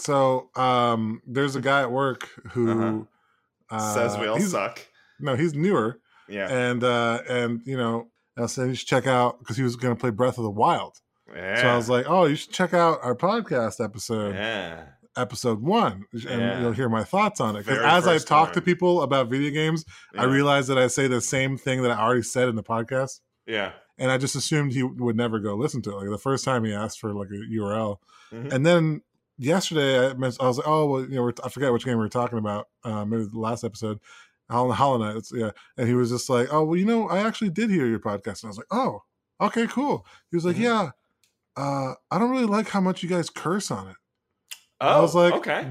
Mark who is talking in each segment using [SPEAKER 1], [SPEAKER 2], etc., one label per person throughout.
[SPEAKER 1] So um, there's a guy at work who
[SPEAKER 2] Uh-huh.
[SPEAKER 1] uh,
[SPEAKER 2] Says we all
[SPEAKER 1] he's-
[SPEAKER 2] suck.
[SPEAKER 1] No, he's newer,
[SPEAKER 2] Yeah.
[SPEAKER 1] and uh, and you know, I said you should check out because he was going to play Breath of the Wild.
[SPEAKER 2] yeah.
[SPEAKER 1] So I was like, oh, you should check out our podcast episode,
[SPEAKER 2] yeah.
[SPEAKER 1] episode one, and
[SPEAKER 2] Yeah.
[SPEAKER 1] you'll hear my thoughts on it. Because as I talk to people about video games, I realize that I say the same thing that I already said in the podcast.
[SPEAKER 2] Yeah.
[SPEAKER 1] and I just assumed he would never go listen to it. Like the first time he asked for like a URL,
[SPEAKER 2] Mhm.
[SPEAKER 1] and then yesterday I, I was like, oh well, you know, we're, I forget which game we were talking about. Uh, maybe the last episode, Hollow, Hollow Knight. It's, yeah, and he was just like, oh well, you know, I actually did hear your podcast, and I was like, oh, okay, cool. He was like,
[SPEAKER 2] Mhm.
[SPEAKER 1] yeah, uh, I don't really like how much you guys curse on it.
[SPEAKER 2] Oh,
[SPEAKER 1] I was like,
[SPEAKER 2] okay.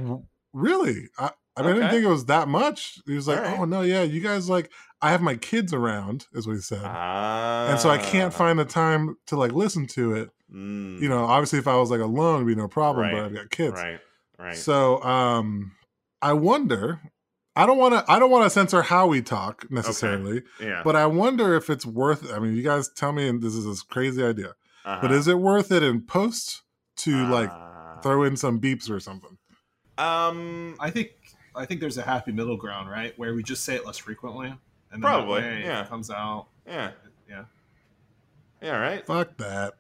[SPEAKER 1] Really? I, I mean, I didn't think it was that much. He was like,
[SPEAKER 2] right.
[SPEAKER 1] oh no, yeah, you guys like, I have my kids around, is what he said.
[SPEAKER 2] Ah.
[SPEAKER 1] and so I can't find the time to like listen to it.
[SPEAKER 2] Mm,
[SPEAKER 1] You know, obviously, if I was like alone, it'd be no problem.
[SPEAKER 2] Right,
[SPEAKER 1] But I've got kids,
[SPEAKER 2] Right. Right.
[SPEAKER 1] so um, I wonder. I don't want to. I don't want to censor how we talk necessarily,
[SPEAKER 2] yeah.
[SPEAKER 1] but I wonder if it's worth. I mean, you guys tell me, and this is a crazy idea,
[SPEAKER 2] uh-huh.
[SPEAKER 1] but is it worth it in post to like
[SPEAKER 2] Ah.
[SPEAKER 1] throw in some beeps or something?
[SPEAKER 2] um.
[SPEAKER 3] I think I think there's a happy middle ground, right, where we just say it less frequently, and then
[SPEAKER 2] Probably,
[SPEAKER 3] that way
[SPEAKER 2] yeah.
[SPEAKER 3] it comes out.
[SPEAKER 2] Yeah.
[SPEAKER 3] Yeah.
[SPEAKER 2] Yeah. Right.
[SPEAKER 1] Fuck that.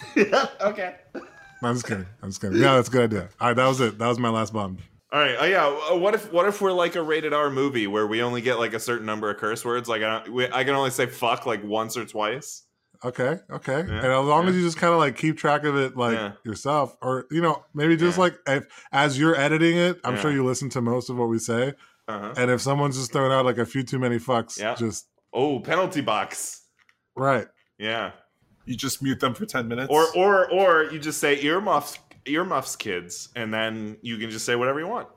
[SPEAKER 2] okay.
[SPEAKER 1] No, I'm just kidding. I'm just kidding. Yeah, that's a good idea. All right, that was it. That was my last bomb.
[SPEAKER 2] All right. Oh yeah. uh, What if what if we're like a rated R movie where we only get like a certain number of curse words? Like I don't, we, I can only say fuck like once or twice.
[SPEAKER 1] Okay, okay.
[SPEAKER 2] Yeah,
[SPEAKER 1] and as long as you just kind of like keep track of it, like
[SPEAKER 2] Yeah.
[SPEAKER 1] yourself, or you know, maybe just
[SPEAKER 2] Yeah.
[SPEAKER 1] like if, as you're editing it, I'm sure you listen to most of what we say.
[SPEAKER 2] Uh-huh.
[SPEAKER 1] And if someone's just throwing out like a few too many fucks,
[SPEAKER 2] Yeah.
[SPEAKER 1] just
[SPEAKER 2] Oh, penalty box.
[SPEAKER 1] right.
[SPEAKER 2] Yeah.
[SPEAKER 3] You just mute them for ten minutes,
[SPEAKER 2] Or or or you just say earmuffs earmuffs kids, and then you can just say whatever you want.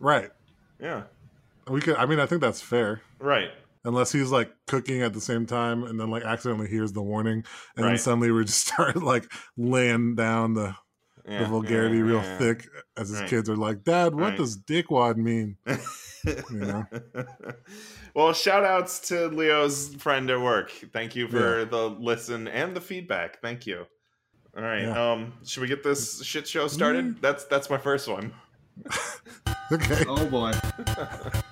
[SPEAKER 1] Right.
[SPEAKER 2] Yeah.
[SPEAKER 1] We could. I mean, I think that's fair.
[SPEAKER 2] Right.
[SPEAKER 1] Unless he's like cooking at the same time and then like accidentally hears the warning, and then suddenly we just start like laying down the,
[SPEAKER 2] Yeah.
[SPEAKER 1] the vulgarity
[SPEAKER 2] yeah,
[SPEAKER 1] real
[SPEAKER 2] yeah,
[SPEAKER 1] thick as his
[SPEAKER 2] Right.
[SPEAKER 1] kids are like, "Dad, what
[SPEAKER 2] Right.
[SPEAKER 1] does dickwad mean?" You know?
[SPEAKER 2] well, shout outs to Leo's friend at work. Thank you for the listen and the feedback. Thank you. All right.
[SPEAKER 1] Yeah.
[SPEAKER 2] Um, should we get this shit show started?
[SPEAKER 1] Mm.
[SPEAKER 2] That's that's my first one.
[SPEAKER 1] Okay.
[SPEAKER 3] oh boy,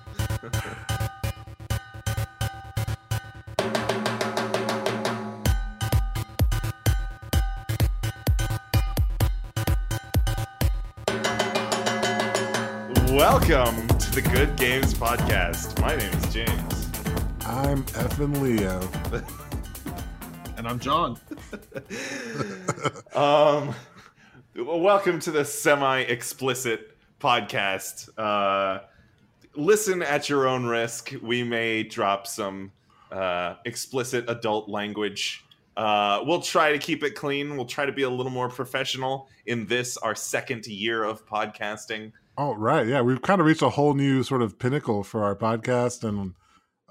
[SPEAKER 2] Welcome to the Good Games Podcast. My name is James.
[SPEAKER 1] I'm effing Leo.
[SPEAKER 3] and I'm John.
[SPEAKER 2] um, welcome to the semi-explicit podcast. Uh, listen at your own risk. We may drop some uh, explicit adult language. Uh, we'll try to keep it clean. We'll try to be a little more professional in this, our second year of podcasting.
[SPEAKER 1] Oh, right. Yeah. We've kind of reached a whole new sort of pinnacle for our podcast and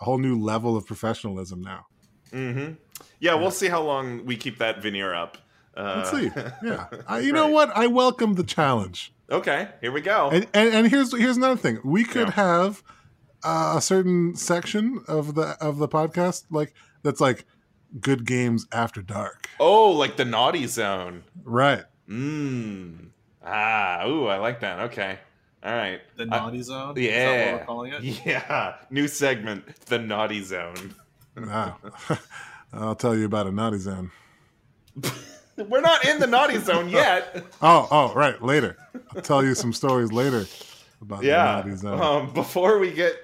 [SPEAKER 1] a whole new level of professionalism now.
[SPEAKER 2] hmm Yeah, we'll see how long we keep that veneer up. Uh,
[SPEAKER 1] Let's see. Yeah. I, you know what? I welcome the challenge.
[SPEAKER 2] Okay, here we go.
[SPEAKER 1] And, and, and here's here's another thing. We could
[SPEAKER 2] Yeah.
[SPEAKER 1] have uh, a certain section of the of the podcast like that's like good games after dark.
[SPEAKER 2] oh, like the naughty zone.
[SPEAKER 1] Right.
[SPEAKER 2] Mmm. Ah, ooh, I like that. Okay. All right.
[SPEAKER 3] The
[SPEAKER 2] I-
[SPEAKER 3] naughty zone. Is that
[SPEAKER 2] yeah.
[SPEAKER 3] what we're calling it?
[SPEAKER 2] Yeah. New segment, the naughty zone.
[SPEAKER 1] Wow. I'll tell you about a naughty zone.
[SPEAKER 2] We're not in the naughty zone yet.
[SPEAKER 1] Oh, oh, right. Later. I'll tell you some stories later about the naughty zone.
[SPEAKER 2] Um, before we get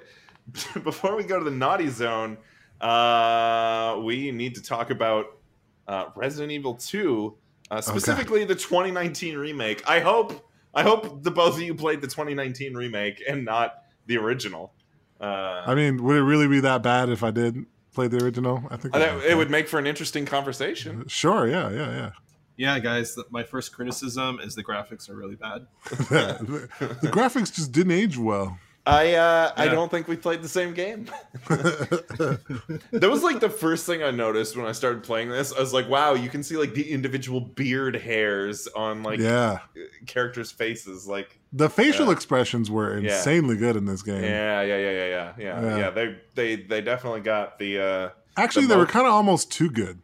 [SPEAKER 2] before we go to the naughty zone, uh, we need to talk about uh, Resident Evil 2, uh, specifically the 2019 remake. I hope I hope the both of you played the 2019 remake and not the original. Uh,
[SPEAKER 1] I mean, would it really be that bad if I did play the original? I think
[SPEAKER 2] I
[SPEAKER 1] that'd
[SPEAKER 2] think
[SPEAKER 1] be
[SPEAKER 2] it
[SPEAKER 1] okay.
[SPEAKER 2] would make for an interesting conversation.
[SPEAKER 1] Sure, yeah, yeah, yeah.
[SPEAKER 3] Yeah, guys. th- My first criticism is the graphics are really bad.
[SPEAKER 1] the, the graphics just didn't age well.
[SPEAKER 2] I uh, I don't think we played the same game. that was like the first thing I noticed when I started playing this. I was like, wow, you can see like the individual beard hairs on like
[SPEAKER 1] yeah,
[SPEAKER 2] characters' faces. Like,
[SPEAKER 1] the facial
[SPEAKER 2] Yeah.
[SPEAKER 1] expressions were
[SPEAKER 2] Yeah.
[SPEAKER 1] insanely good in this game.
[SPEAKER 2] yeah, yeah, yeah, yeah, yeah, yeah,
[SPEAKER 1] Yeah.
[SPEAKER 2] yeah. They they they definitely got the. uh
[SPEAKER 1] Actually,
[SPEAKER 2] The
[SPEAKER 1] they were kind of almost too good.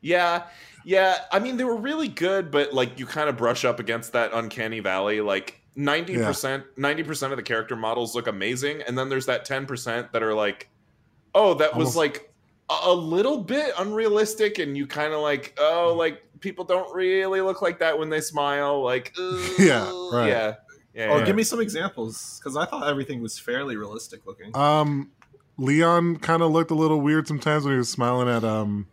[SPEAKER 2] Yeah, yeah. I mean, they were really good, but like you kind of brush up against that uncanny valley. Like ninety percent, ninety percent of the character models look amazing, and then there's that ten percent that are like, oh, that was like a, a little bit unrealistic, and you kind of like, oh, like people don't really look like that when they smile. Like,
[SPEAKER 1] Yeah, right.
[SPEAKER 2] yeah, yeah.
[SPEAKER 3] Oh,
[SPEAKER 2] yeah.
[SPEAKER 3] give me some examples because I thought everything was fairly realistic looking.
[SPEAKER 1] Um, Leon kind of looked a little weird sometimes when he was smiling at um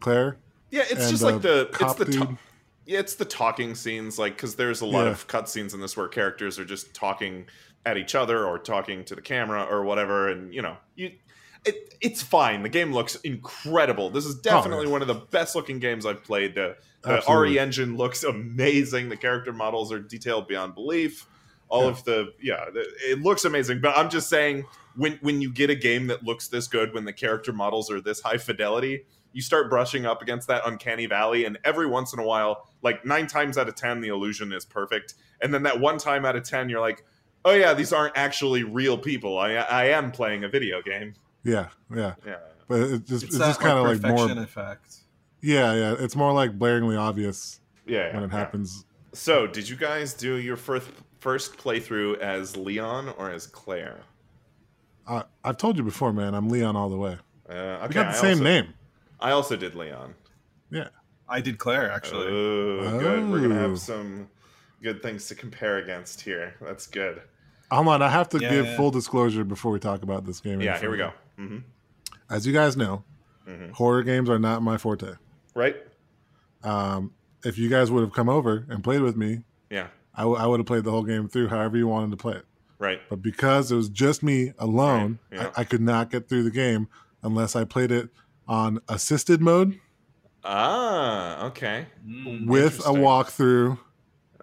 [SPEAKER 1] Claire.
[SPEAKER 2] Yeah, it's
[SPEAKER 1] and,
[SPEAKER 2] just
[SPEAKER 1] uh,
[SPEAKER 2] like the it's the
[SPEAKER 1] dude.
[SPEAKER 2] Yeah, it's the talking scenes like because there's a lot
[SPEAKER 1] Yeah.
[SPEAKER 2] of cutscenes in this where characters are just talking at each other or talking to the camera or whatever, and you know you. It, it's fine. The game looks incredible. This is oh, definitely
[SPEAKER 1] Oh,
[SPEAKER 2] one of the best looking games I've played. The, the RE engine looks amazing. The character models are detailed beyond belief. All
[SPEAKER 1] Yeah.
[SPEAKER 2] of the yeah, the, it looks amazing. But I'm just saying, when when you get a game that looks this good, when the character models are this high fidelity, you start brushing up against that uncanny valley and every once in a while like nine times out of ten the illusion is perfect and then that one time out of ten you're like oh yeah these aren't actually real people i, I am playing a video game
[SPEAKER 1] Yeah, yeah.
[SPEAKER 2] yeah
[SPEAKER 1] But it just,
[SPEAKER 3] It's,
[SPEAKER 1] it's, just kind of like
[SPEAKER 3] perfection
[SPEAKER 1] more.
[SPEAKER 3] effect.
[SPEAKER 1] Yeah, yeah. It's more like blaringly obvious
[SPEAKER 2] yeah,
[SPEAKER 1] when it
[SPEAKER 2] yeah.
[SPEAKER 1] happens.
[SPEAKER 2] so did you guys do your first first playthrough as leon or as claire
[SPEAKER 1] I, I've told you before, man. I'm Leon all the way.
[SPEAKER 2] uh, okay,
[SPEAKER 1] We got the
[SPEAKER 2] I
[SPEAKER 1] same
[SPEAKER 2] also,
[SPEAKER 1] name.
[SPEAKER 2] i also did leon
[SPEAKER 1] Yeah.
[SPEAKER 3] I did Claire actually.
[SPEAKER 2] oh, good we're gonna
[SPEAKER 1] Oh.
[SPEAKER 2] have some good things to compare against here that's good
[SPEAKER 1] Hold on. I have to
[SPEAKER 3] Yeah,
[SPEAKER 1] give
[SPEAKER 3] yeah.
[SPEAKER 1] full disclosure before we talk about this game.
[SPEAKER 2] yeah here we
[SPEAKER 1] further.
[SPEAKER 2] go hmm
[SPEAKER 1] As you guys know,
[SPEAKER 2] Mhm.
[SPEAKER 1] horror games are not my forte.
[SPEAKER 2] right
[SPEAKER 1] Um, if you guys would have come over and played with me,
[SPEAKER 2] yeah
[SPEAKER 1] I, w- I would have played the whole game through however you wanted to play it.
[SPEAKER 2] right
[SPEAKER 1] But because it was just me alone,
[SPEAKER 2] Right, yeah.
[SPEAKER 1] I, I could not get through the game unless I played it on assisted mode
[SPEAKER 2] Ah, okay.
[SPEAKER 3] Mm.
[SPEAKER 1] with a walkthrough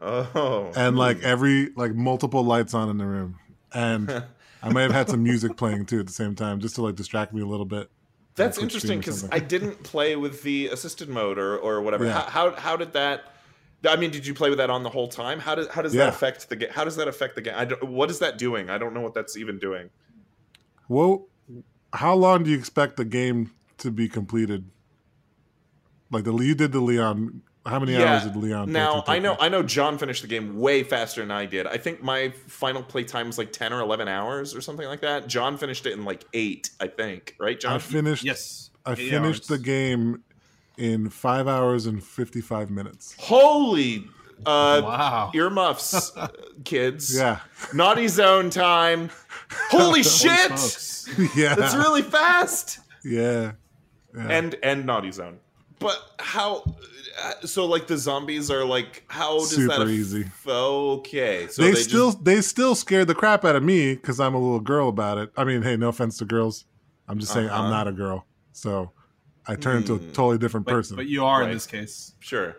[SPEAKER 2] Oh,
[SPEAKER 1] and like every like multiple lights on in the room. And I may have had some music playing too at the same time just to like distract me a little bit.
[SPEAKER 2] that's
[SPEAKER 1] quick
[SPEAKER 2] interesting because. I didn't play with the assisted mode or or whatever.
[SPEAKER 1] Yeah.
[SPEAKER 2] How, how how did that? I mean, did you play with that on the whole time? How does how does
[SPEAKER 1] Yeah.
[SPEAKER 2] that affect the game? How does that affect the game? I don't, what is that doing? I don't know what that's even doing.
[SPEAKER 1] Well, how long do you expect the game to be completed? Like the you did the Leon. How many
[SPEAKER 2] Yeah,
[SPEAKER 1] hours did Leon?
[SPEAKER 2] Now I know? I know John finished the game way faster than I did. I think my final play time was like ten or eleven hours or something like that. John finished it in like eight, I think. Right, John?
[SPEAKER 1] I finished.
[SPEAKER 3] Yes.
[SPEAKER 1] I
[SPEAKER 3] eight
[SPEAKER 1] finished the game in five hours and fifty five minutes.
[SPEAKER 2] Holy uh,
[SPEAKER 3] wow.
[SPEAKER 2] earmuffs, uh, kids!
[SPEAKER 1] Yeah,
[SPEAKER 2] Naughty zone time. Holy
[SPEAKER 3] Holy
[SPEAKER 2] shit!
[SPEAKER 3] smokes.
[SPEAKER 1] yeah,
[SPEAKER 2] That's really fast.
[SPEAKER 1] yeah. yeah.
[SPEAKER 2] And and naughty zone. But how? uh, So like the zombies are like how does
[SPEAKER 1] Super
[SPEAKER 2] that? aff-
[SPEAKER 1] easy.
[SPEAKER 2] Okay, so
[SPEAKER 1] they,
[SPEAKER 2] they,
[SPEAKER 1] still
[SPEAKER 2] just,
[SPEAKER 1] they still scared the crap out of me because I'm a little girl about it. I mean, hey, no offense to girls. I'm just saying
[SPEAKER 2] Uh-huh.
[SPEAKER 1] I'm not a girl, so I turned into
[SPEAKER 2] Hmm.
[SPEAKER 1] a totally different
[SPEAKER 3] But,
[SPEAKER 1] person.
[SPEAKER 3] but you are
[SPEAKER 2] Right.
[SPEAKER 3] in this case.
[SPEAKER 2] sure.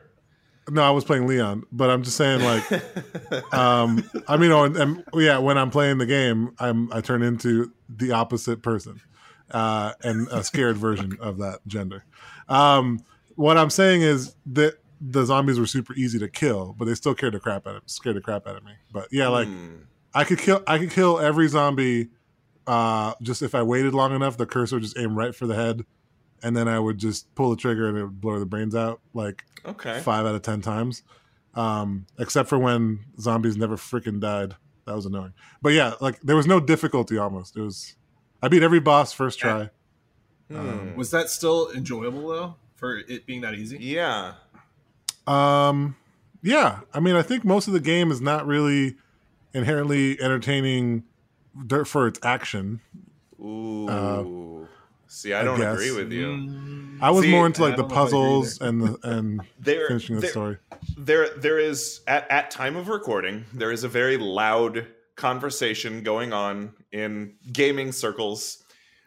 [SPEAKER 1] no, I was playing Leon, but I'm just saying like um i mean oh, and, and yeah when i'm playing the game i'm i turn into the opposite person uh and a scared version of that gender um what i'm saying is that the zombies were super easy to kill but they still scared the crap out of scared the crap out of me but yeah like
[SPEAKER 2] Hmm.
[SPEAKER 1] i could kill i could kill every zombie uh just if i waited long enough the cursor would just aim right for the head and then i would just pull the trigger and it would blow the brains out like
[SPEAKER 2] okay.
[SPEAKER 1] five out of ten times, um, except for when zombies never freaking died. That was annoying. But yeah, like there was no difficulty. Almost, it was. I beat every boss first try.
[SPEAKER 2] Hmm.
[SPEAKER 3] Was that still enjoyable though, for it being that easy?
[SPEAKER 2] Yeah.
[SPEAKER 1] Um, yeah, I mean, I think most of the game is not really inherently entertaining dirt for its action.
[SPEAKER 2] Ooh. See, I
[SPEAKER 1] I
[SPEAKER 2] don't
[SPEAKER 1] guess.
[SPEAKER 2] agree with you.
[SPEAKER 3] Mm,
[SPEAKER 1] I was
[SPEAKER 2] See,
[SPEAKER 1] more into like the
[SPEAKER 3] don't know if I agree
[SPEAKER 1] puzzles and the and
[SPEAKER 2] There,
[SPEAKER 1] finishing the
[SPEAKER 2] there,
[SPEAKER 1] story.
[SPEAKER 2] there there is at, at time of recording there is a very loud conversation going on in gaming circles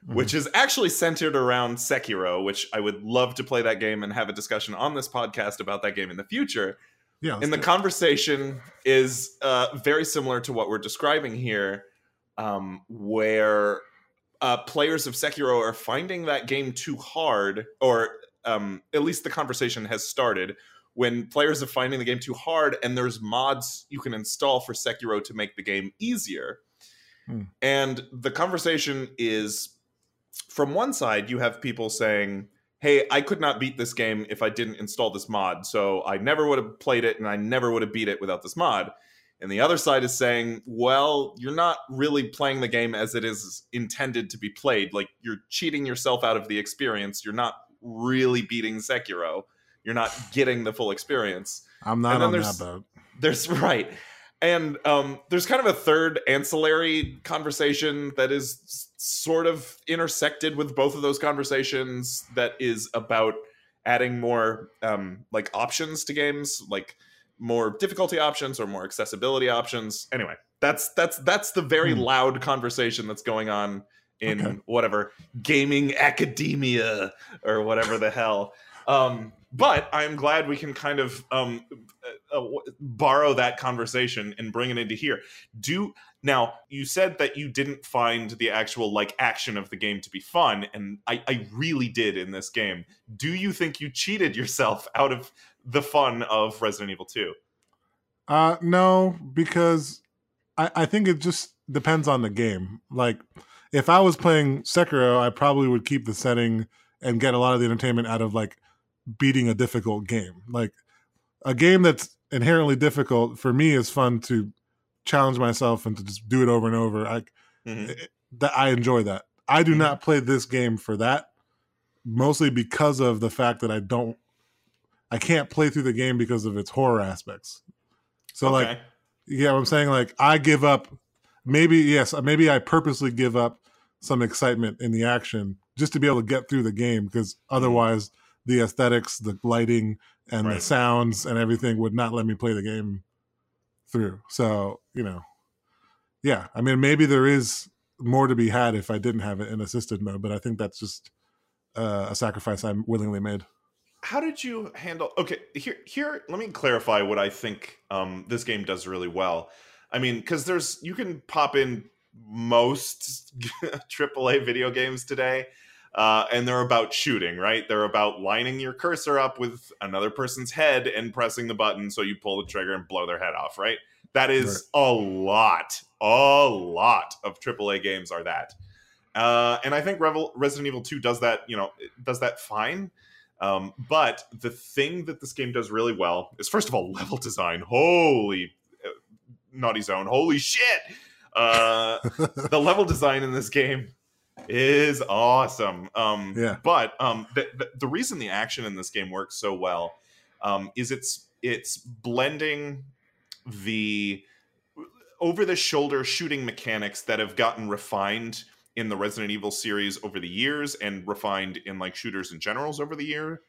[SPEAKER 1] Mm-hmm.
[SPEAKER 2] which is actually centered around Sekiro which I would love to play that game and have a discussion on this podcast about that game in the future
[SPEAKER 1] Yeah,
[SPEAKER 2] and the conversation is uh, very similar to what we're describing here um, where uh, players of Sekiro are finding that game too hard, or um, at least the conversation has started when players are finding the game too hard, and there's mods you can install for Sekiro to make the game easier.
[SPEAKER 1] Hmm.
[SPEAKER 2] And the conversation is from one side, you have people saying, hey, I could not beat this game if I didn't install this mod. So I never would have played it and I never would have beat it without this mod. And the other side is saying, well, you're not really playing the game as it is intended to be played. Like you're cheating yourself out of the experience. You're not really beating Sekiro. You're not getting the full experience.
[SPEAKER 1] I'm not on that boat.
[SPEAKER 2] There's right. And um, there's kind of a third ancillary conversation that is sort of intersected with both of those conversations that is about adding more um, like options to games, like more difficulty options or more accessibility options. Anyway, that's that's that's the very
[SPEAKER 1] Hmm.
[SPEAKER 2] loud conversation that's going on in
[SPEAKER 1] Okay.
[SPEAKER 2] whatever gaming academia or whatever the hell. Um, but I'm glad we can kind of um, uh, uh, borrow that conversation and bring it into here. Do now you said that you didn't find the actual like action of the game to be fun, and I, I really did in this game. Do you think you cheated yourself out of the fun of Resident Evil 2?
[SPEAKER 1] Uh, no, because I, I think it just depends on the game. Like, if I was playing Sekiro, I probably would keep the setting and get a lot of the entertainment out of like beating a difficult game. Like, a game that's inherently difficult for me is fun to challenge myself and to just do it over and over. I
[SPEAKER 2] Mhm.
[SPEAKER 1] it- that I enjoy that. I do mm-hmm. not play this game for that, mostly because of the fact that I don't, I can't play through the game because of its horror aspects. So like,
[SPEAKER 2] Okay.
[SPEAKER 1] yeah, what I'm saying like I give up. Maybe yes, uh, maybe I purposely give up some excitement in the action just to be able to get through the game because mm-hmm. otherwise the aesthetics, the lighting, and the sounds and everything would not let me play the game through. So you know, yeah, I mean maybe there is more to be had if I didn't have it in assisted mode, but I think that's just uh, a sacrifice I willingly made.
[SPEAKER 2] how did you handle okay here here let me clarify what i think um this game does really well i mean because there's you can pop in most aaa video games today uh, and they're about shooting right they're about lining your cursor up with another person's head and pressing the button so you pull the trigger and blow their head off right that is a lot a lot of aaa games are that uh, and i think Revel- resident evil 2 does that you know does that fine um, but the thing that this game does really well is, first of all, level design. Holy uh, naughty zone! Holy shit! Uh, the level design in this game is awesome. Um,
[SPEAKER 1] Yeah.
[SPEAKER 2] But um, the, the the reason the action in this game works so well um, is it's it's blending the over the shoulder shooting mechanics that have gotten refined in the Resident Evil series over the years and refined in like shooters and generals over the year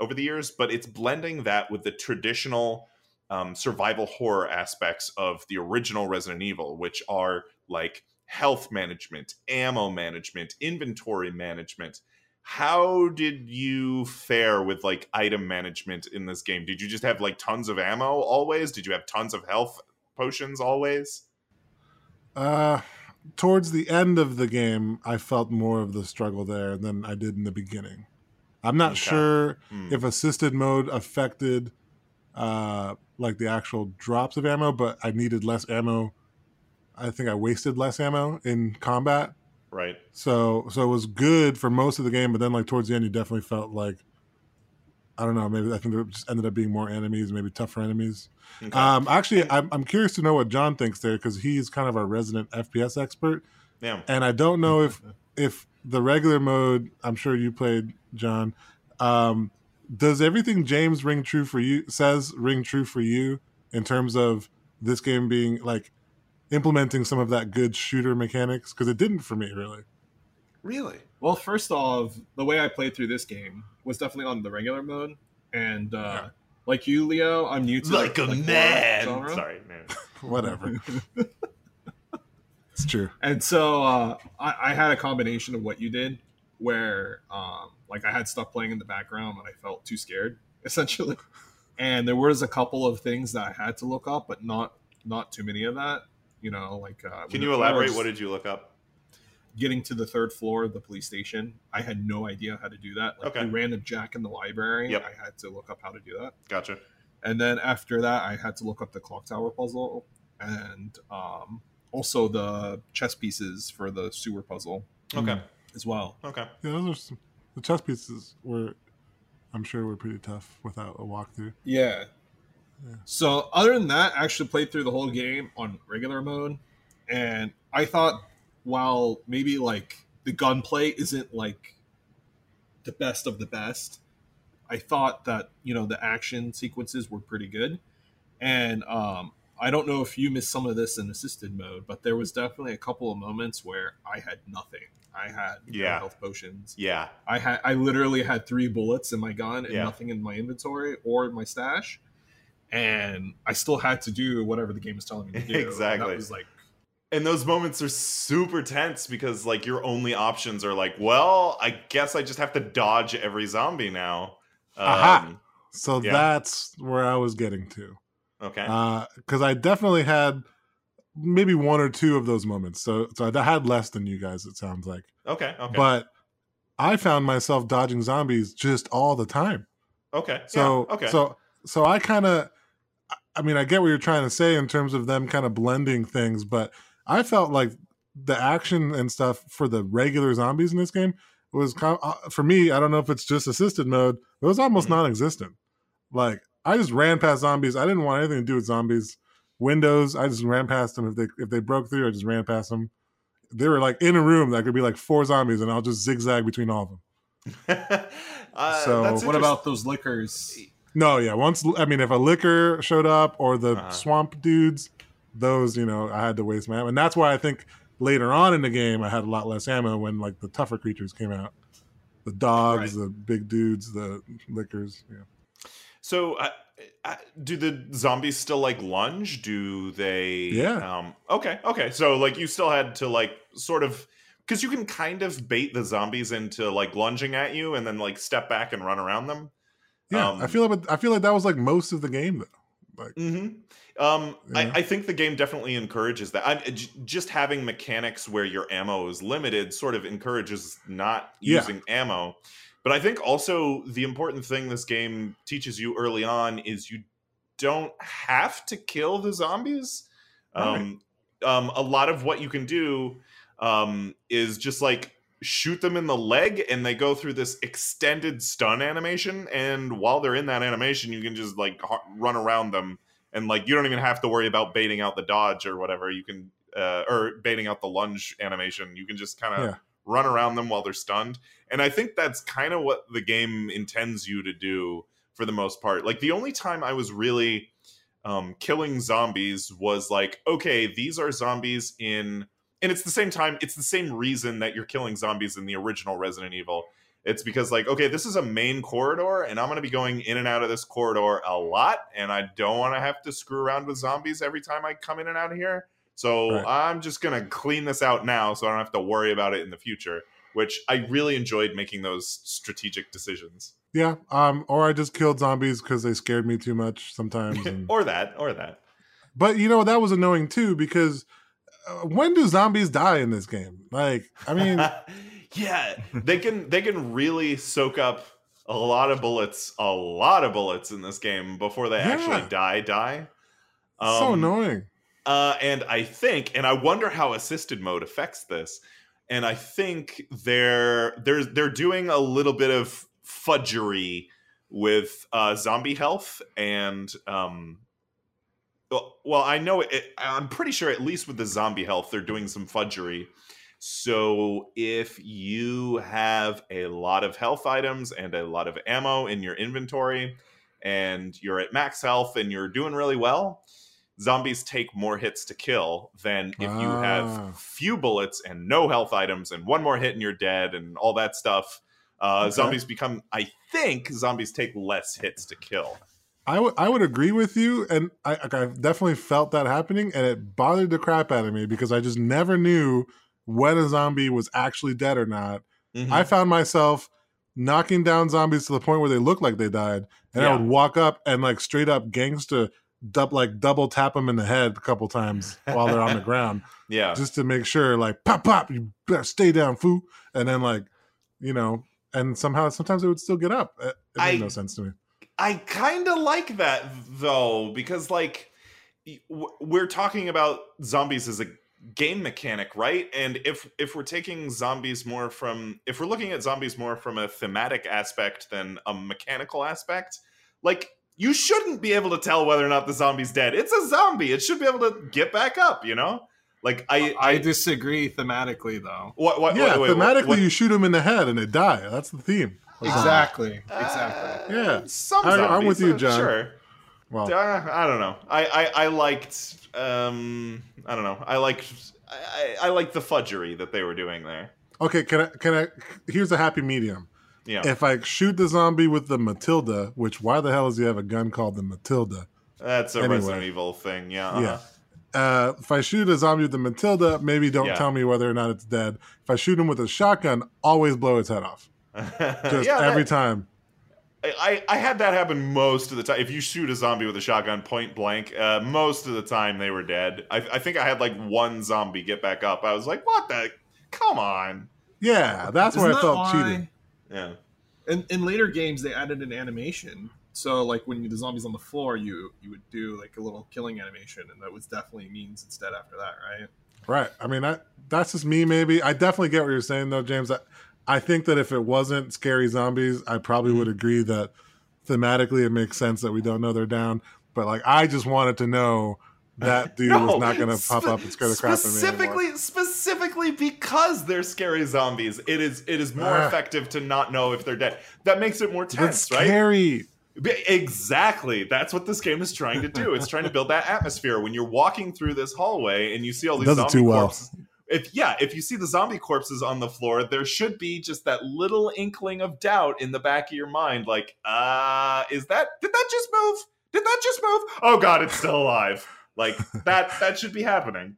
[SPEAKER 2] over the years, but it's blending that with the traditional um, survival horror aspects of the original Resident Evil, which are like health management, ammo management, inventory management. How did you fare with like item management in this game? Did you just have like tons of ammo always? Did you have tons of health potions always?
[SPEAKER 1] Uh, towards the end of the game, I felt more of the struggle there than I did in the beginning. I'm not
[SPEAKER 2] Okay.
[SPEAKER 1] sure
[SPEAKER 2] Hmm.
[SPEAKER 1] if assisted mode affected uh, like the actual drops of ammo, but I needed less ammo. I think I wasted less ammo in combat,
[SPEAKER 2] Right.
[SPEAKER 1] so so it was good for most of the game. But then, like towards the end, you definitely felt like I don't know. Maybe I think there just ended up being more enemies, maybe tougher enemies.
[SPEAKER 2] Okay.
[SPEAKER 1] Um, actually, I'm, I'm curious to know what John thinks there because he's kind of our resident FPS expert,
[SPEAKER 2] yeah.
[SPEAKER 1] and I don't know if if the regular mode. I'm sure you played John. Um, does everything James ring true for you? Says ring true for you in terms of this game being like implementing some of that good shooter mechanics because it didn't for me really.
[SPEAKER 2] Really?
[SPEAKER 3] Well, first off, the way I played through this game was definitely on the regular mode, and uh,
[SPEAKER 1] Yeah.
[SPEAKER 3] like you, Leo, I'm new to
[SPEAKER 2] Like
[SPEAKER 3] the,
[SPEAKER 2] a
[SPEAKER 3] horror
[SPEAKER 2] man.
[SPEAKER 3] genre.
[SPEAKER 2] Sorry, man.
[SPEAKER 1] Whatever, it's true.
[SPEAKER 3] And so uh, I, I had a combination of what you did, where um, like I had stuff playing in the background and I felt too scared, essentially. And there was a couple of things that I had to look up, but not not too many of that. You know, like uh,
[SPEAKER 2] Can you elaborate? What did you look up?
[SPEAKER 3] getting to the third floor of the police station? I had no idea how to do that. Like
[SPEAKER 2] Okay.
[SPEAKER 3] the random jack in the library,
[SPEAKER 2] Yep.
[SPEAKER 3] I had to look up how to do that.
[SPEAKER 2] Gotcha.
[SPEAKER 3] And then after that, I had to look up the clock tower puzzle and um, also the chess pieces for the sewer puzzle
[SPEAKER 2] Okay.
[SPEAKER 3] as well.
[SPEAKER 2] Okay.
[SPEAKER 1] Yeah, those are some, The chess pieces were, I'm sure, were pretty tough without a walkthrough.
[SPEAKER 3] Yeah.
[SPEAKER 1] Yeah.
[SPEAKER 3] So other than that, I actually played through the whole game on regular mode, and I thought while maybe like the gunplay isn't like the best of the best, I thought that you know the action sequences were pretty good, and um, I don't know if you missed some of this in assisted mode, but there was definitely a couple of moments where I had nothing. I had
[SPEAKER 2] Yeah.
[SPEAKER 3] health potions.
[SPEAKER 2] Yeah.
[SPEAKER 3] I had I literally had three bullets in my gun and
[SPEAKER 2] Yeah.
[SPEAKER 3] nothing in my inventory or in my stash, and I still had to do whatever the game was telling me to do. And
[SPEAKER 2] Exactly.
[SPEAKER 3] that was like,
[SPEAKER 2] And those moments are super tense because like your only options are like, well, I guess I just have to dodge every zombie now.
[SPEAKER 1] Aha.
[SPEAKER 2] Um,
[SPEAKER 1] So
[SPEAKER 2] Yeah.
[SPEAKER 1] that's where I was getting to.
[SPEAKER 2] okay.
[SPEAKER 1] because I definitely had maybe one or two of those moments. So, so I had less than you guys. It sounds like,
[SPEAKER 2] okay. Okay.
[SPEAKER 1] but I found myself dodging zombies just all the time.
[SPEAKER 2] okay.
[SPEAKER 1] So,
[SPEAKER 2] yeah, okay.
[SPEAKER 1] so, so I kind of, I mean, I get what you're trying to say in terms of them kind of blending things, but I felt like the action and stuff for the regular zombies in this game was kind of, uh, for me. I don't know if it's just assisted mode. It was almost
[SPEAKER 2] Mhm.
[SPEAKER 1] non-existent. Like I just ran past zombies. I didn't want anything to do with zombies. Windows, I just ran past them. If they if they broke through, I just ran past them. They were like in a room that could be like four zombies, and I'll just zigzag between all of them.
[SPEAKER 2] uh,
[SPEAKER 1] so
[SPEAKER 3] what about those lickers?
[SPEAKER 1] No, yeah. Once I mean, if a licker showed up or the
[SPEAKER 2] Uh-huh.
[SPEAKER 1] swamp dudes, those you know, I had to waste my ammo, and that's why I think later on in the game I had a lot less ammo when like the tougher creatures came out, the dogs, the big dudes, the lickers. Yeah.
[SPEAKER 2] So, uh, uh, do the zombies still like lunge? Do they?
[SPEAKER 1] Yeah.
[SPEAKER 2] Um, okay. Okay. So, like, you still had to like sort of because you can kind of bait the zombies into like lunging at you and then like step back and run around them.
[SPEAKER 1] Yeah,
[SPEAKER 2] Um,
[SPEAKER 1] I feel like I feel like that was like most of the game though. Like,
[SPEAKER 2] Mm-hmm. Um,
[SPEAKER 1] Yeah.
[SPEAKER 2] I, I think the game definitely encourages that. I, j- just having mechanics where your ammo is limited sort of encourages not
[SPEAKER 1] Yeah.
[SPEAKER 2] using ammo. But I think also the important thing this game teaches you early on is you don't have to kill the zombies. Um, um, a lot of what you can do um, is just like shoot them in the leg and they go through this extended stun animation. And while they're in that animation you can just like h- run around them. And like you don't even have to worry about baiting out the dodge or whatever. You can uh, or baiting out the lunge animation. You can just kind of
[SPEAKER 1] Yeah.
[SPEAKER 2] run around them while they're stunned. And i think that's kind of what the game intends you to do for the most part. Like the only time i was really um, killing zombies was like okay these are zombies in and it's the same time it's the same reason that you're killing zombies in the original resident evil it's because like okay this is a main corridor and i'm going to be going in and out of this corridor a lot and i don't want to have to screw around with zombies every time i come in and out of here so
[SPEAKER 1] Right.
[SPEAKER 2] i'm just going to clean this out now so i don't have to worry about it in the future which i really enjoyed making those strategic decisions
[SPEAKER 1] yeah, um, or I just killed zombies because they scared me too much sometimes. And,
[SPEAKER 2] or that or that
[SPEAKER 1] but you know that was annoying too because when do zombies die in this game? Like, I mean,
[SPEAKER 2] yeah, they can they can really soak up a lot of bullets, a lot of bullets in this game before they actually
[SPEAKER 1] Yeah.
[SPEAKER 2] die. Die.
[SPEAKER 1] so
[SPEAKER 2] Um,
[SPEAKER 1] annoying.
[SPEAKER 2] Uh, and I think, and I wonder how assisted mode affects this. And I think they're they're they're doing a little bit of fudgery with uh, zombie health and um. Well, well, I know it. I'm pretty sure, at least with the zombie health, they're doing some fudgery. So if you have a lot of health items and a lot of ammo in your inventory, and you're at max health and you're doing really well, zombies take more hits to kill than if you
[SPEAKER 1] Ah.
[SPEAKER 2] have few bullets and no health items and one more hit and you're dead and all that stuff. Uh,
[SPEAKER 1] Okay.
[SPEAKER 2] Zombies become, I think, zombies take less hits to kill.
[SPEAKER 1] I would I would agree with you, and I I definitely felt that happening, and it bothered the crap out of me because I just never knew when a zombie was actually dead or not.
[SPEAKER 2] Mhm.
[SPEAKER 1] I found myself knocking down zombies to the point where they looked like they died, and I would walk up and like straight up gangsta dub like double tap them in the head a couple times while they're on the ground,
[SPEAKER 2] yeah.
[SPEAKER 1] just to make sure like pop pop, you better stay down, foo, and then like you know, and somehow sometimes it would still get up. It, it made
[SPEAKER 2] I-
[SPEAKER 1] no sense to me.
[SPEAKER 2] I kind of like that though because like we're talking about zombies as a game mechanic, right? And if if we're taking zombies more from if we're looking at zombies more from a thematic aspect than a mechanical aspect, like you shouldn't be able to tell whether or not the zombie's dead. It's a zombie. It should be able to get back up, you know? Like I
[SPEAKER 3] I disagree thematically though.
[SPEAKER 2] what what
[SPEAKER 1] yeah,
[SPEAKER 2] wait, wait,
[SPEAKER 1] thematically,
[SPEAKER 2] what-
[SPEAKER 1] you shoot him in the head and they die. That's the theme.
[SPEAKER 3] Exactly. Exactly.
[SPEAKER 2] Uh,
[SPEAKER 1] Yeah.
[SPEAKER 2] some
[SPEAKER 1] I- I'm
[SPEAKER 2] zombies,
[SPEAKER 1] with you, John.
[SPEAKER 2] Sure.
[SPEAKER 1] Well,
[SPEAKER 2] Uh, I don't know. I, I, I liked um I don't know. I liked I, I liked the fudgery that they were doing there.
[SPEAKER 1] okay. Can I? Can I? Here's a happy medium.
[SPEAKER 2] Yeah.
[SPEAKER 1] If I shoot the zombie with the Matilda, which why the hell does he have a gun called the Matilda?
[SPEAKER 2] That's a
[SPEAKER 1] Anyway.
[SPEAKER 2] Resident Evil thing. Yeah. uh-huh.
[SPEAKER 1] Yeah. Uh, if I shoot a zombie with the Matilda, maybe don't
[SPEAKER 2] Yeah.
[SPEAKER 1] tell me whether or not it's dead. If I shoot him with a shotgun, always blow its head off. Just
[SPEAKER 2] yeah,
[SPEAKER 1] every
[SPEAKER 2] that-
[SPEAKER 1] time.
[SPEAKER 2] I, I had that happen most of the time. If you shoot a zombie with a shotgun point blank, uh, most of the time they were dead. I, I think I had like one zombie get back up. I was like, what the? Come on.
[SPEAKER 1] Yeah, that's
[SPEAKER 3] Isn't
[SPEAKER 1] where I felt
[SPEAKER 3] why-
[SPEAKER 1] cheated.
[SPEAKER 2] Yeah.
[SPEAKER 3] In, in later games, they added an animation. So, like when the zombie's on the floor, you you would do like a little killing animation, and that was definitely means it's dead after that, right?
[SPEAKER 1] Right. I mean, I, that's just me. Maybe I definitely get what you're saying, though, James. I, I think that if it wasn't scary zombies, I probably would agree that thematically it makes sense that we don't know they're down. But like, I just wanted to know that dude was not going to pop up and scare the crap out of me.
[SPEAKER 2] Specifically, specifically because they're scary zombies, it is it is more
[SPEAKER 1] Ah.
[SPEAKER 2] effective to not know if they're dead. That makes it more
[SPEAKER 1] That's
[SPEAKER 2] tense, right?
[SPEAKER 1] scary.
[SPEAKER 2] Exactly. That's what this game is trying to do. It's trying to build that atmosphere when you're walking through this hallway and you see all these zombie
[SPEAKER 1] too well.
[SPEAKER 2] If yeah, if you see the zombie corpses on the floor, there should be just that little inkling of doubt in the back of your mind, like, uh, is that did that just move? Did that just move? Oh god, it's still alive. Like that that should be happening.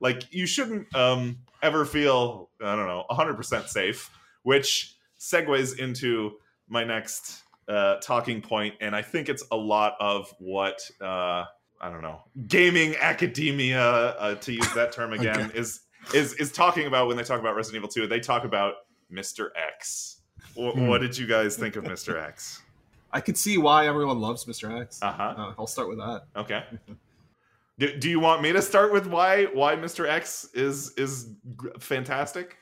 [SPEAKER 2] Like you shouldn't um ever feel, I don't know, 100% safe, which segues into my next uh, talking point, and I think it's a lot of what uh, I don't know, gaming academia, uh, to use that term again,
[SPEAKER 1] Okay.
[SPEAKER 2] is is is talking about when they talk about Resident Evil Two. They talk about Mister X. Wh-
[SPEAKER 1] Hmm.
[SPEAKER 2] What did you guys think of Mister X?
[SPEAKER 3] I could see why everyone loves Mr. X.
[SPEAKER 2] Uh huh.
[SPEAKER 3] Uh, I'll start with that.
[SPEAKER 2] Okay. Do, do you want me to start with why why Mister X is is fantastic?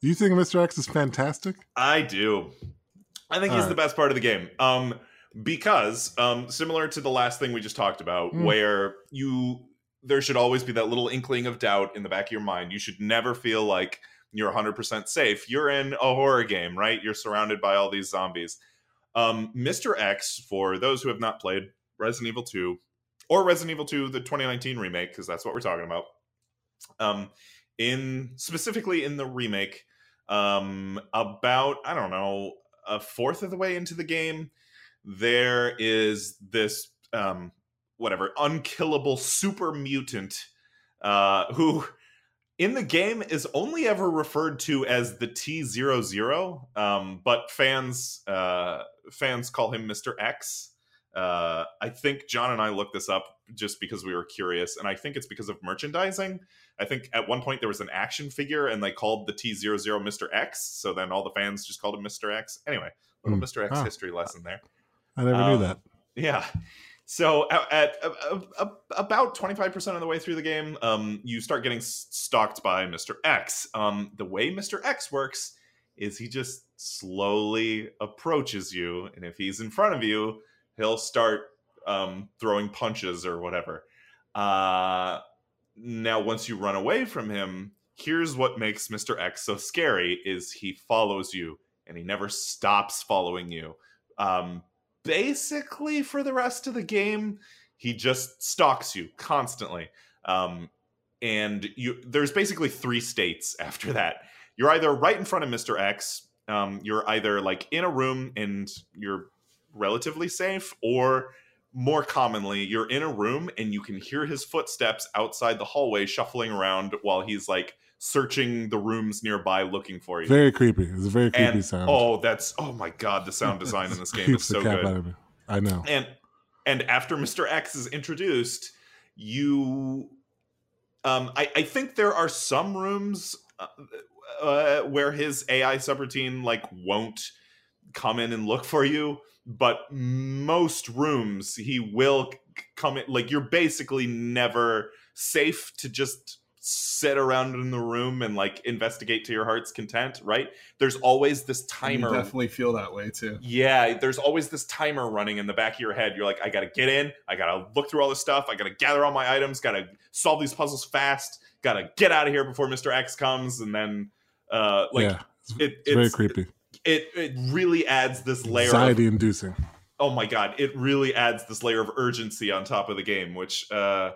[SPEAKER 1] Do you think Mr. X is fantastic?
[SPEAKER 2] I do. I think
[SPEAKER 1] All
[SPEAKER 2] he's
[SPEAKER 1] right.
[SPEAKER 2] the best part of the game. Um, because um, similar to the last thing we just talked about,
[SPEAKER 1] Mm.
[SPEAKER 2] where you there should always be that little inkling of doubt in the back of your mind. You should never feel like you're 100% safe. You're in a horror game, right? You're surrounded by all these zombies. Um, Mr. X, for those who have not played Resident Evil 2 or Resident Evil 2, the 2019 remake, because that's what we're talking about. Um, in specifically in the remake, um, about I don't know a fourth of the way into the game, there is this um, whatever unkillable super mutant uh, who in the game is only ever referred to as the T00, um, but fans uh, fans call him Mr. X. Uh, I think John and I looked this up just because we were curious, and I think it's because of merchandising. I think at one point there was an action figure, and they called the T00 Mr. X, so then all the fans just called him Mr. X. Anyway, little
[SPEAKER 1] Hmm.
[SPEAKER 2] Mr. X
[SPEAKER 1] Ah.
[SPEAKER 2] history lesson there.
[SPEAKER 1] I never
[SPEAKER 2] Um,
[SPEAKER 1] knew that.
[SPEAKER 2] Yeah. So at, at, uh, about 25% of the way through the game, um, you start getting stalked by Mr. X. Um, the way Mr. X works is he just slowly approaches you, and if he's in front of you, he'll start um, throwing punches or whatever. Uh, now, once you run away from him, here's what makes Mr. X so scary: is he follows you, and he never stops following you. Um, basically for the rest of the game he just stalks you constantly. Um, and you there's basically three states after that. You're either right in front of mr x um, you're either like in a room and you're relatively safe or more commonly you're in a room and you can hear his footsteps outside the hallway shuffling around while he's like searching the rooms nearby looking for you
[SPEAKER 1] Very creepy. It's a very creepy
[SPEAKER 2] and
[SPEAKER 1] sound.
[SPEAKER 2] oh that's oh my god the sound design in this game is so good
[SPEAKER 1] out of me. I know.
[SPEAKER 2] and and after Mr. X is introduced, you um I, I think there are some rooms uh, uh, where his AI subroutine like won't come in and look for you, but most rooms he will come in like you're basically never safe to just sit around in the room and like investigate to your heart's content, right? There's always this
[SPEAKER 3] And you
[SPEAKER 2] timer.
[SPEAKER 3] definitely feel that way too.
[SPEAKER 2] Yeah, there's always this timer running in the back of your head. You're like, I gotta get in, I gotta look through all this stuff, I gotta gather all my items, gotta solve these puzzles fast, gotta get out of here before Mr. X comes, and then uh like
[SPEAKER 1] yeah, it's,
[SPEAKER 2] it,
[SPEAKER 1] it's very creepy,
[SPEAKER 2] it it really adds this layer of
[SPEAKER 1] anxiety inducing.
[SPEAKER 2] oh my god it really adds this layer of urgency on top of the game which uh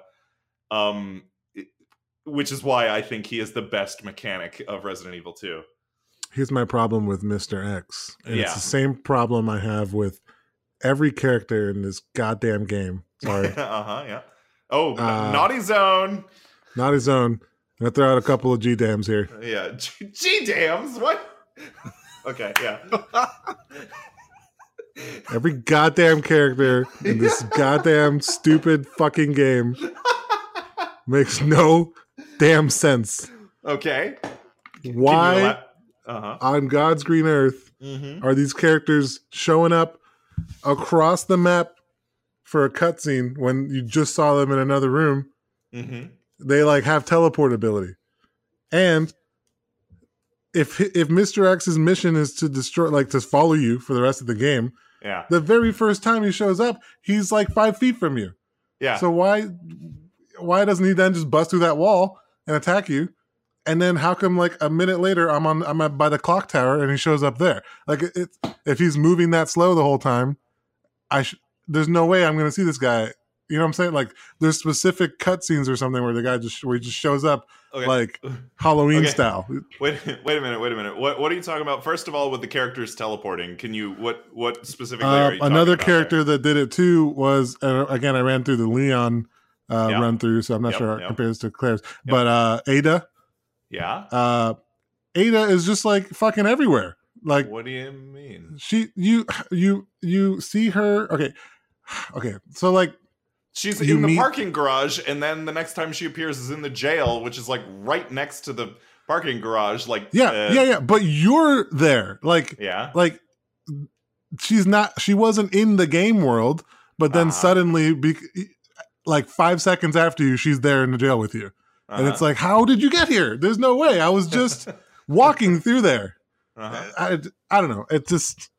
[SPEAKER 2] um it- which is why i think he is the best mechanic of resident evil 2
[SPEAKER 1] Here's my problem with Mr. X. And it's the same problem I have with every character in this goddamn game. Sorry.
[SPEAKER 2] uh-huh yeah oh
[SPEAKER 1] Uh,
[SPEAKER 2] naughty zone
[SPEAKER 1] Naughty Zone. I'm gonna throw out a couple of G dams here.
[SPEAKER 2] yeah G- g-dams what okay yeah
[SPEAKER 1] Every goddamn character in this goddamn stupid fucking game makes no damn sense.
[SPEAKER 2] okay
[SPEAKER 1] Why
[SPEAKER 2] uh-huh
[SPEAKER 1] on God's green earth
[SPEAKER 2] mm-hmm.
[SPEAKER 1] are these characters showing up across the map for a cutscene when you just saw them in another room?
[SPEAKER 2] Mm-hmm.
[SPEAKER 1] They like have teleport ability. And if if Mr. X's mission is to destroy like to follow you for the rest of the game,
[SPEAKER 2] yeah
[SPEAKER 1] the very first time he shows up, he's like five feet from you.
[SPEAKER 2] yeah
[SPEAKER 1] So why why doesn't he then just bust through that wall and attack you? And then how come like a minute later I'm on I'm at, by the clock tower and he shows up there? Like it, it if he's moving that slow the whole time, I sh- there's no way I'm going to see this guy. You know what I'm saying? Like there's specific cutscenes or something where the guy just where he just shows up
[SPEAKER 2] okay
[SPEAKER 1] like Halloween
[SPEAKER 2] Okay.
[SPEAKER 1] style.
[SPEAKER 2] Wait, wait a minute, wait a minute. What what are you talking about? First of all, with the characters teleporting, can you what what specifically are
[SPEAKER 1] Uh,
[SPEAKER 2] you talking
[SPEAKER 1] another character
[SPEAKER 2] there?
[SPEAKER 1] that did it too was uh, again I ran through the Leon uh,
[SPEAKER 2] Yeah.
[SPEAKER 1] run through, so I'm not
[SPEAKER 2] Yep,
[SPEAKER 1] sure how it
[SPEAKER 2] yep.
[SPEAKER 1] compares to Claire's. But uh, Ada,
[SPEAKER 2] Yeah.
[SPEAKER 1] uh, Ada is just like fucking everywhere. Like
[SPEAKER 2] What do you mean?
[SPEAKER 1] she, you, you, you see her. Okay, okay. So like,
[SPEAKER 2] She's in the
[SPEAKER 1] meet-
[SPEAKER 2] parking garage, and then the next time she appears is in the jail, which is like right next to the parking garage. Like
[SPEAKER 1] yeah,
[SPEAKER 2] uh,
[SPEAKER 1] yeah, yeah. But you're there. Like,
[SPEAKER 2] yeah.
[SPEAKER 1] like she's not. She wasn't in the game world, but then
[SPEAKER 2] Uh-huh.
[SPEAKER 1] suddenly, be, like five seconds after you, she's there in the jail with you. and it's
[SPEAKER 2] Uh-huh.
[SPEAKER 1] like, how did you get here? There's no way. I was just walking through there.
[SPEAKER 2] Uh-huh.
[SPEAKER 1] I, I don't know. It just,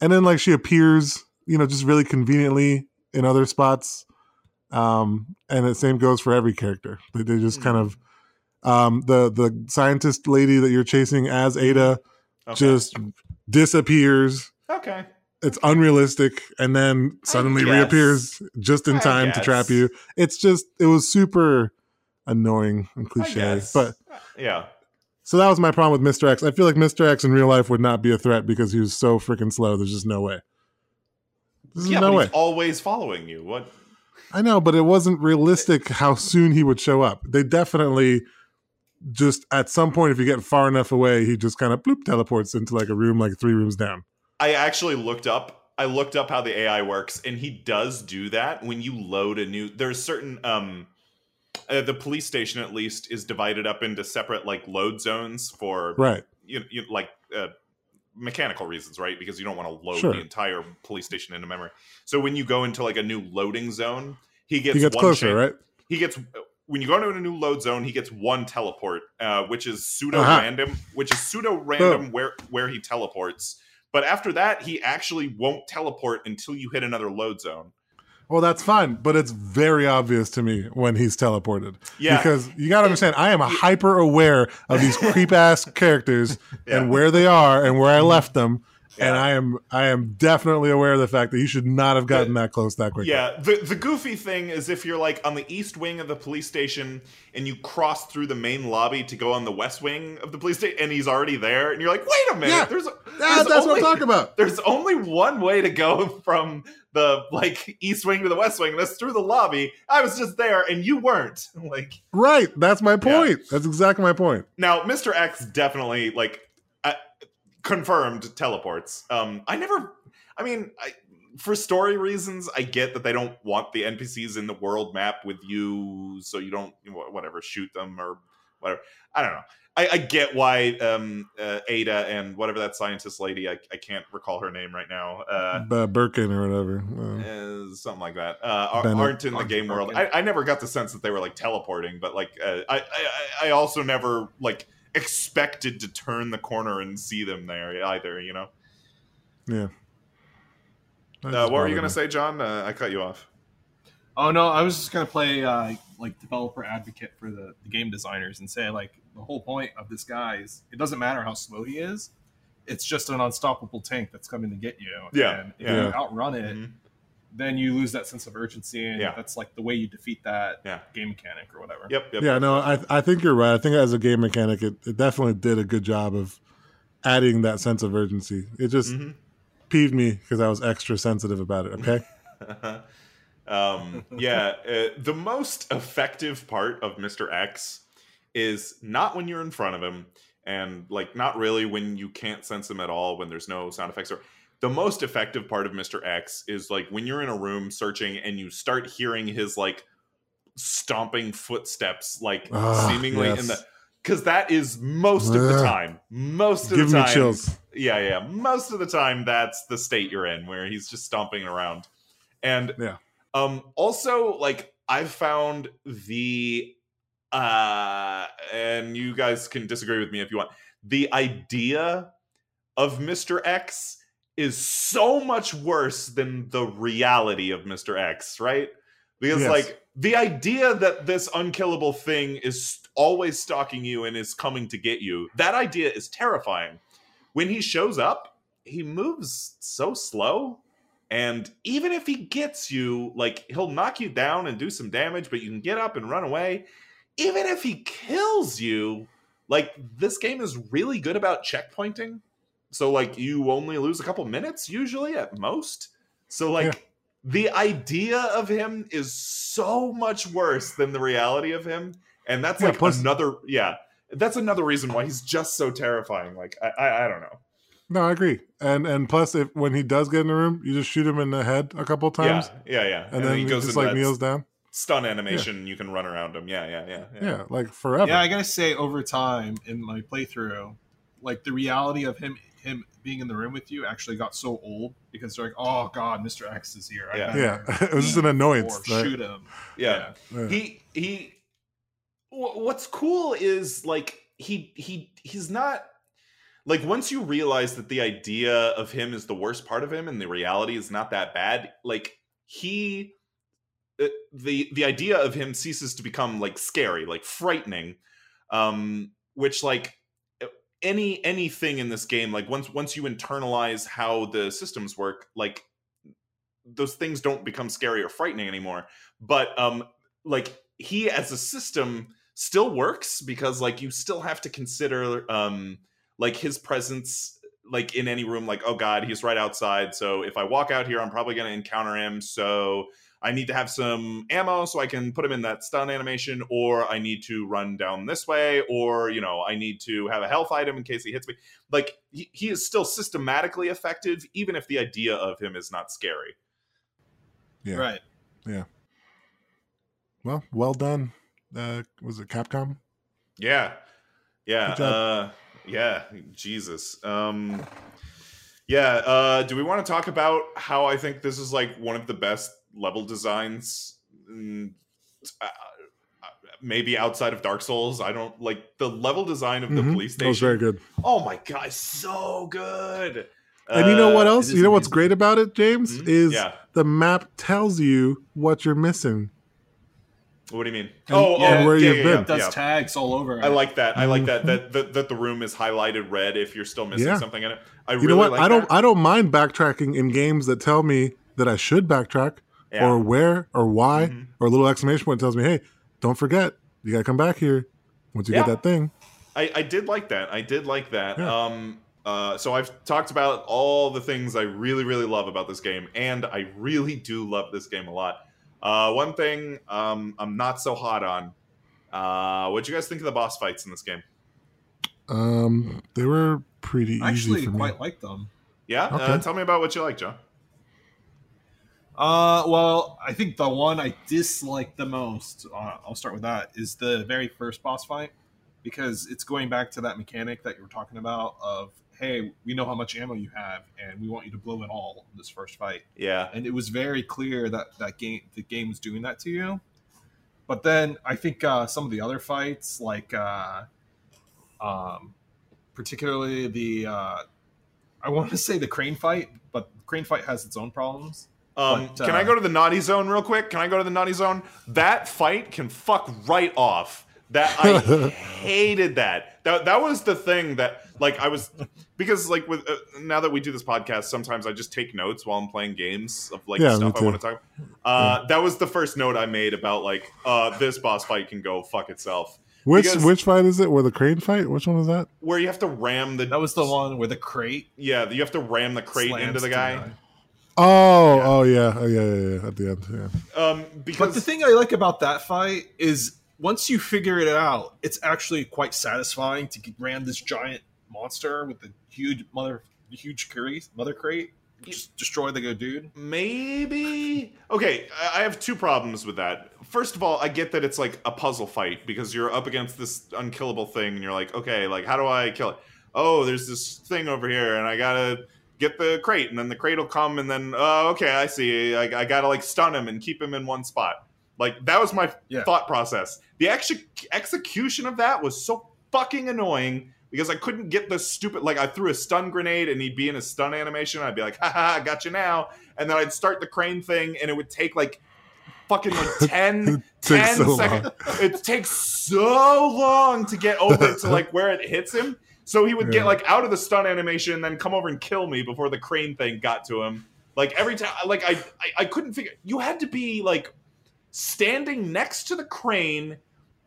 [SPEAKER 1] and then like she appears, you know, just really conveniently in other spots. Um, and the same goes for every character. They, they just kind of, um, the the scientist lady that you're chasing as Ada
[SPEAKER 2] Okay.
[SPEAKER 1] just disappears.
[SPEAKER 2] okay.
[SPEAKER 1] It's unrealistic, and then suddenly reappears just in time to trap you. It's just, it was super annoying and cliche. But uh,
[SPEAKER 2] yeah.
[SPEAKER 1] so that was my problem with Mr. X. I feel like Mr. X in real life would not be a threat because he was so freaking slow. There's just no way. There's
[SPEAKER 2] Yeah,
[SPEAKER 1] no way.
[SPEAKER 2] he's always following you. What?
[SPEAKER 1] I know, but it wasn't realistic how soon he would show up. They definitely just at some point, if you get far enough away, he just kind of bloop teleports into like a room like three rooms down.
[SPEAKER 2] I actually looked up. I looked up how the AI works, and he does do that when you load a new. There's certain um, uh, the police station at least is divided up into separate like load zones for
[SPEAKER 1] Right.
[SPEAKER 2] you, you like uh, mechanical reasons, right? Because you don't want to load
[SPEAKER 1] Sure.
[SPEAKER 2] the entire police station into memory. So when you go into like a new loading zone, he gets
[SPEAKER 1] He gets
[SPEAKER 2] one
[SPEAKER 1] closer,
[SPEAKER 2] chan-
[SPEAKER 1] right?
[SPEAKER 2] He gets when you go into a new load zone, he gets one teleport, uh, which is pseudo
[SPEAKER 1] Uh-huh.
[SPEAKER 2] random, which is pseudo random where where he teleports. But after that, he actually won't teleport until you hit another load zone.
[SPEAKER 1] Well, that's fine, but it's very obvious to me when he's teleported.
[SPEAKER 2] Yeah,
[SPEAKER 1] Because you got to understand, I am a hyper aware of these creep ass characters
[SPEAKER 2] Yeah.
[SPEAKER 1] and where they are and where I mm-hmm. left them. And I am I am definitely aware of the fact that he should not have gotten that close that quickly.
[SPEAKER 2] Yeah, the the goofy thing is if you're like on the east wing of the police station and you cross through the main lobby to go on the west wing of the police station and he's already there and you're like, wait a minute,
[SPEAKER 1] Yeah.
[SPEAKER 2] there's,
[SPEAKER 1] Yeah,
[SPEAKER 2] there's
[SPEAKER 1] that's what I'm talking about.
[SPEAKER 2] There's only one way to go from the like east wing to the west wing. and That's through the lobby. I was just there and you weren't. Like
[SPEAKER 1] Right. That's my point. That's exactly my point.
[SPEAKER 2] now, Mr. X definitely like confirmed teleports. Um, I never. I mean, I, for story reasons, I get that they don't want the NPCs in the world map with you, so you don't whatever shoot them or whatever. I don't know. I, I get why um, uh, Ada and whatever that scientist lady, I, I can't recall her name right now. Uh,
[SPEAKER 1] B- Birkin or whatever. Uh,
[SPEAKER 2] uh, something like that. Uh, are,
[SPEAKER 1] Bennett.
[SPEAKER 2] aren't in the
[SPEAKER 3] Aren't
[SPEAKER 2] game world. I, I never got the sense that they were like teleporting, but like uh, I, I I also never like expected to turn the corner and see them there either. You know.
[SPEAKER 1] yeah.
[SPEAKER 2] Uh, what were you gonna say, John? Uh, I cut you off.
[SPEAKER 3] Oh no, I was just gonna play uh, like developer advocate for the, the game designers and say like the whole point of this guy is it doesn't matter how slow he is, it's just an unstoppable tank that's coming to get you.
[SPEAKER 2] Yeah,
[SPEAKER 3] and if
[SPEAKER 1] yeah.
[SPEAKER 3] you outrun it,
[SPEAKER 2] Mhm.
[SPEAKER 3] Then you lose that sense of urgency, and
[SPEAKER 2] Yeah.
[SPEAKER 3] that's like the way you defeat that
[SPEAKER 2] Yeah.
[SPEAKER 3] game mechanic or whatever.
[SPEAKER 2] Yep. Yep.
[SPEAKER 1] Yeah, no, I I think you're right. I think as a game mechanic, it, it definitely did a good job of adding that sense of urgency. It just
[SPEAKER 2] Mhm.
[SPEAKER 1] peeved me because I was extra sensitive about it. Okay.
[SPEAKER 2] um, yeah, uh, the most effective part of Mr. X is not when you're in front of him, and like not really when you can't sense him at all, when there's no sound effects. Or the most effective part of Mr. X is like when you're in a room searching and you start hearing his like stomping footsteps, like
[SPEAKER 1] Ah,
[SPEAKER 2] seemingly in the because that is most of the time. Most of
[SPEAKER 1] Give
[SPEAKER 2] the
[SPEAKER 1] me
[SPEAKER 2] time,
[SPEAKER 1] chills.
[SPEAKER 2] yeah, yeah. Most of the time, that's the state you're in, where he's just stomping around. And
[SPEAKER 1] Yeah.
[SPEAKER 2] um, also, like I've found the uh, and you guys can disagree with me if you want. The idea of Mr. X is so much worse than the reality of Mr. X, right? Because
[SPEAKER 1] Yes.
[SPEAKER 2] like the idea that this unkillable thing is always stalking you and is coming to get you, that idea is terrifying. When he shows up, he moves so slow. And even if he gets you, like he'll knock you down and do some damage, but you can get up and run away. Even if he kills you, like this game is really good about checkpointing. So like you only lose a couple minutes usually at most. So like
[SPEAKER 1] Yeah.
[SPEAKER 2] the idea of him is so much worse than the reality of him. And that's
[SPEAKER 1] Yeah,
[SPEAKER 2] like
[SPEAKER 1] plus-
[SPEAKER 2] another yeah. That's another reason why he's just so terrifying. Like I I, I don't know.
[SPEAKER 1] No, I agree. And and plus, if when he does get in the room, you just shoot him in the head a couple times,
[SPEAKER 2] Yeah, yeah, yeah.
[SPEAKER 1] and, then he
[SPEAKER 2] goes
[SPEAKER 1] just like kneels down.
[SPEAKER 2] stun animation. and You can run around him. Yeah, yeah, yeah,
[SPEAKER 1] Yeah, like forever.
[SPEAKER 3] Yeah, I gotta say, over time in my playthrough, like the reality of him him being in the room with you actually got so old because they're like, oh god, Mr. X is here. I
[SPEAKER 2] Yeah.
[SPEAKER 1] Yeah, it was just an annoyance.
[SPEAKER 3] or
[SPEAKER 1] right?
[SPEAKER 3] shoot him.
[SPEAKER 2] yeah.
[SPEAKER 1] Yeah.
[SPEAKER 2] he he what's cool is like he he he's not like once you realize that the idea of him is the worst part of him and the reality is not that bad like he uh, the the idea of him ceases to become like scary like frightening um which like any anything in this game like once once you internalize how the systems work like those things don't become scary or frightening anymore. But um like he as a system still works because like you still have to consider um like his presence like in any room like oh god he's right outside so if i walk out here i'm probably going to encounter him so i need to have some ammo so i can put him in that stun animation or i need to run down this way or you know i need to have a health item in case he hits me like he, he is still systematically effective even if the idea of him is not scary
[SPEAKER 1] Yeah.
[SPEAKER 3] Right. Yeah.
[SPEAKER 1] Well, well done. Uh, was it Capcom?
[SPEAKER 2] Yeah. Yeah. Uh yeah. Jesus. Um yeah, uh do we want to talk about how I think this is like one of the best level designs mm, uh, uh, maybe outside of Dark Souls. I don't like the level design of the
[SPEAKER 1] Mhm.
[SPEAKER 2] police
[SPEAKER 1] That was very
[SPEAKER 2] station.
[SPEAKER 1] good.
[SPEAKER 2] Oh my god, so good.
[SPEAKER 1] And you know what
[SPEAKER 2] Uh,
[SPEAKER 1] else? You know what's great about it, James?
[SPEAKER 2] Mhm.
[SPEAKER 1] Is
[SPEAKER 2] Yeah.
[SPEAKER 1] the map tells you what you're missing.
[SPEAKER 2] What do you mean?
[SPEAKER 1] And-
[SPEAKER 2] oh,
[SPEAKER 1] and
[SPEAKER 2] oh,
[SPEAKER 1] where
[SPEAKER 2] yeah,
[SPEAKER 1] you've
[SPEAKER 2] yeah,
[SPEAKER 1] been.
[SPEAKER 2] yeah,
[SPEAKER 3] It does
[SPEAKER 2] yeah.
[SPEAKER 3] tags all over.
[SPEAKER 2] I like that. I like that, that that that the room is highlighted red if you're still missing
[SPEAKER 1] Yeah.
[SPEAKER 2] something in it. I
[SPEAKER 1] You
[SPEAKER 2] really
[SPEAKER 1] know what?
[SPEAKER 2] like
[SPEAKER 1] I don't.
[SPEAKER 2] that.
[SPEAKER 1] I don't mind backtracking in games that tell me that I should backtrack
[SPEAKER 2] Yeah.
[SPEAKER 1] or where or why
[SPEAKER 2] Mhm.
[SPEAKER 1] or a little exclamation point tells me, "Hey, don't forget, you gotta come back here once you
[SPEAKER 2] Yeah.
[SPEAKER 1] get that thing."
[SPEAKER 2] I, I did like that. I did like that.
[SPEAKER 1] Yeah.
[SPEAKER 2] Um, uh, so I've talked about all the things I really, really love about this game, and I really do love this game a lot. Uh, one thing um, I'm not so hot on. Uh, what'd you guys think of the boss fights in this game?
[SPEAKER 1] Um, they were pretty
[SPEAKER 3] I actually
[SPEAKER 1] for me.
[SPEAKER 3] quite like them.
[SPEAKER 2] Yeah, uh,
[SPEAKER 1] Okay.
[SPEAKER 2] tell me about what you like, John.
[SPEAKER 3] Uh, well, I think the one I dislike the most, uh, I'll start with that, is the very first boss fight because it's going back to that mechanic that you were talking about of hey, we know how much ammo you have, and we want you to blow it all in this first fight.
[SPEAKER 2] Yeah.
[SPEAKER 3] And it was very clear that that game, the game was doing that to you. But then I think uh, some of the other fights, like uh, um, particularly the, uh, I want to say the crane fight, but crane fight has its own problems.
[SPEAKER 2] Um,
[SPEAKER 3] But,
[SPEAKER 2] can I
[SPEAKER 3] uh,
[SPEAKER 2] go to the naughty zone real quick? Can I go to the naughty zone? That fight can fuck right off. That I hated that. That that was the thing that like I was because like with uh, now that we do this podcast, sometimes I just take notes while I'm playing games of like
[SPEAKER 1] Yeah,
[SPEAKER 2] stuff I want to talk. Uh, That was the first note I made about like uh, this boss fight can go fuck itself.
[SPEAKER 1] Which
[SPEAKER 2] Because-
[SPEAKER 1] which fight is it? Where the crane fight? Which one was that?
[SPEAKER 2] Where you have to ram the
[SPEAKER 3] That was the one where the crate
[SPEAKER 2] yeah you have to ram the crate into the
[SPEAKER 3] to
[SPEAKER 2] guy.
[SPEAKER 1] Oh, oh yeah, oh yeah, yeah, yeah. At the end, yeah.
[SPEAKER 2] Um, because
[SPEAKER 3] But the thing I like about that fight is once you figure it out, it's actually quite satisfying to get- ram this giant monster with the huge mother, huge crate, mother crate, just destroy the good dude.
[SPEAKER 2] Maybe. Okay, I I have two problems with that. First of all, I get that it's like a puzzle fight because you're up against this unkillable thing and you're like, okay, like how do I kill it? Oh, there's this thing over here and I gotta get the crate and then the crate will come and then, oh, okay, I see. I, I gotta like stun him and keep him in one spot. Like that was my
[SPEAKER 3] Yeah.
[SPEAKER 2] thought process. The ex- execution of that was so fucking annoying because I couldn't get the stupid like I threw a stun grenade and he'd be in a stun animation. I'd be like, haha, I got you now. And then I'd start the crane thing and it would take like fucking like 10,
[SPEAKER 1] Takes
[SPEAKER 2] 10
[SPEAKER 1] so
[SPEAKER 2] seconds. It takes so long to get over to like where it hits him. So he would
[SPEAKER 1] Yeah.
[SPEAKER 2] get like out of the stun animation and then come over and kill me before the crane thing got to him. Like every time, like I, I, I couldn't figure. You had to be like standing next to the crane,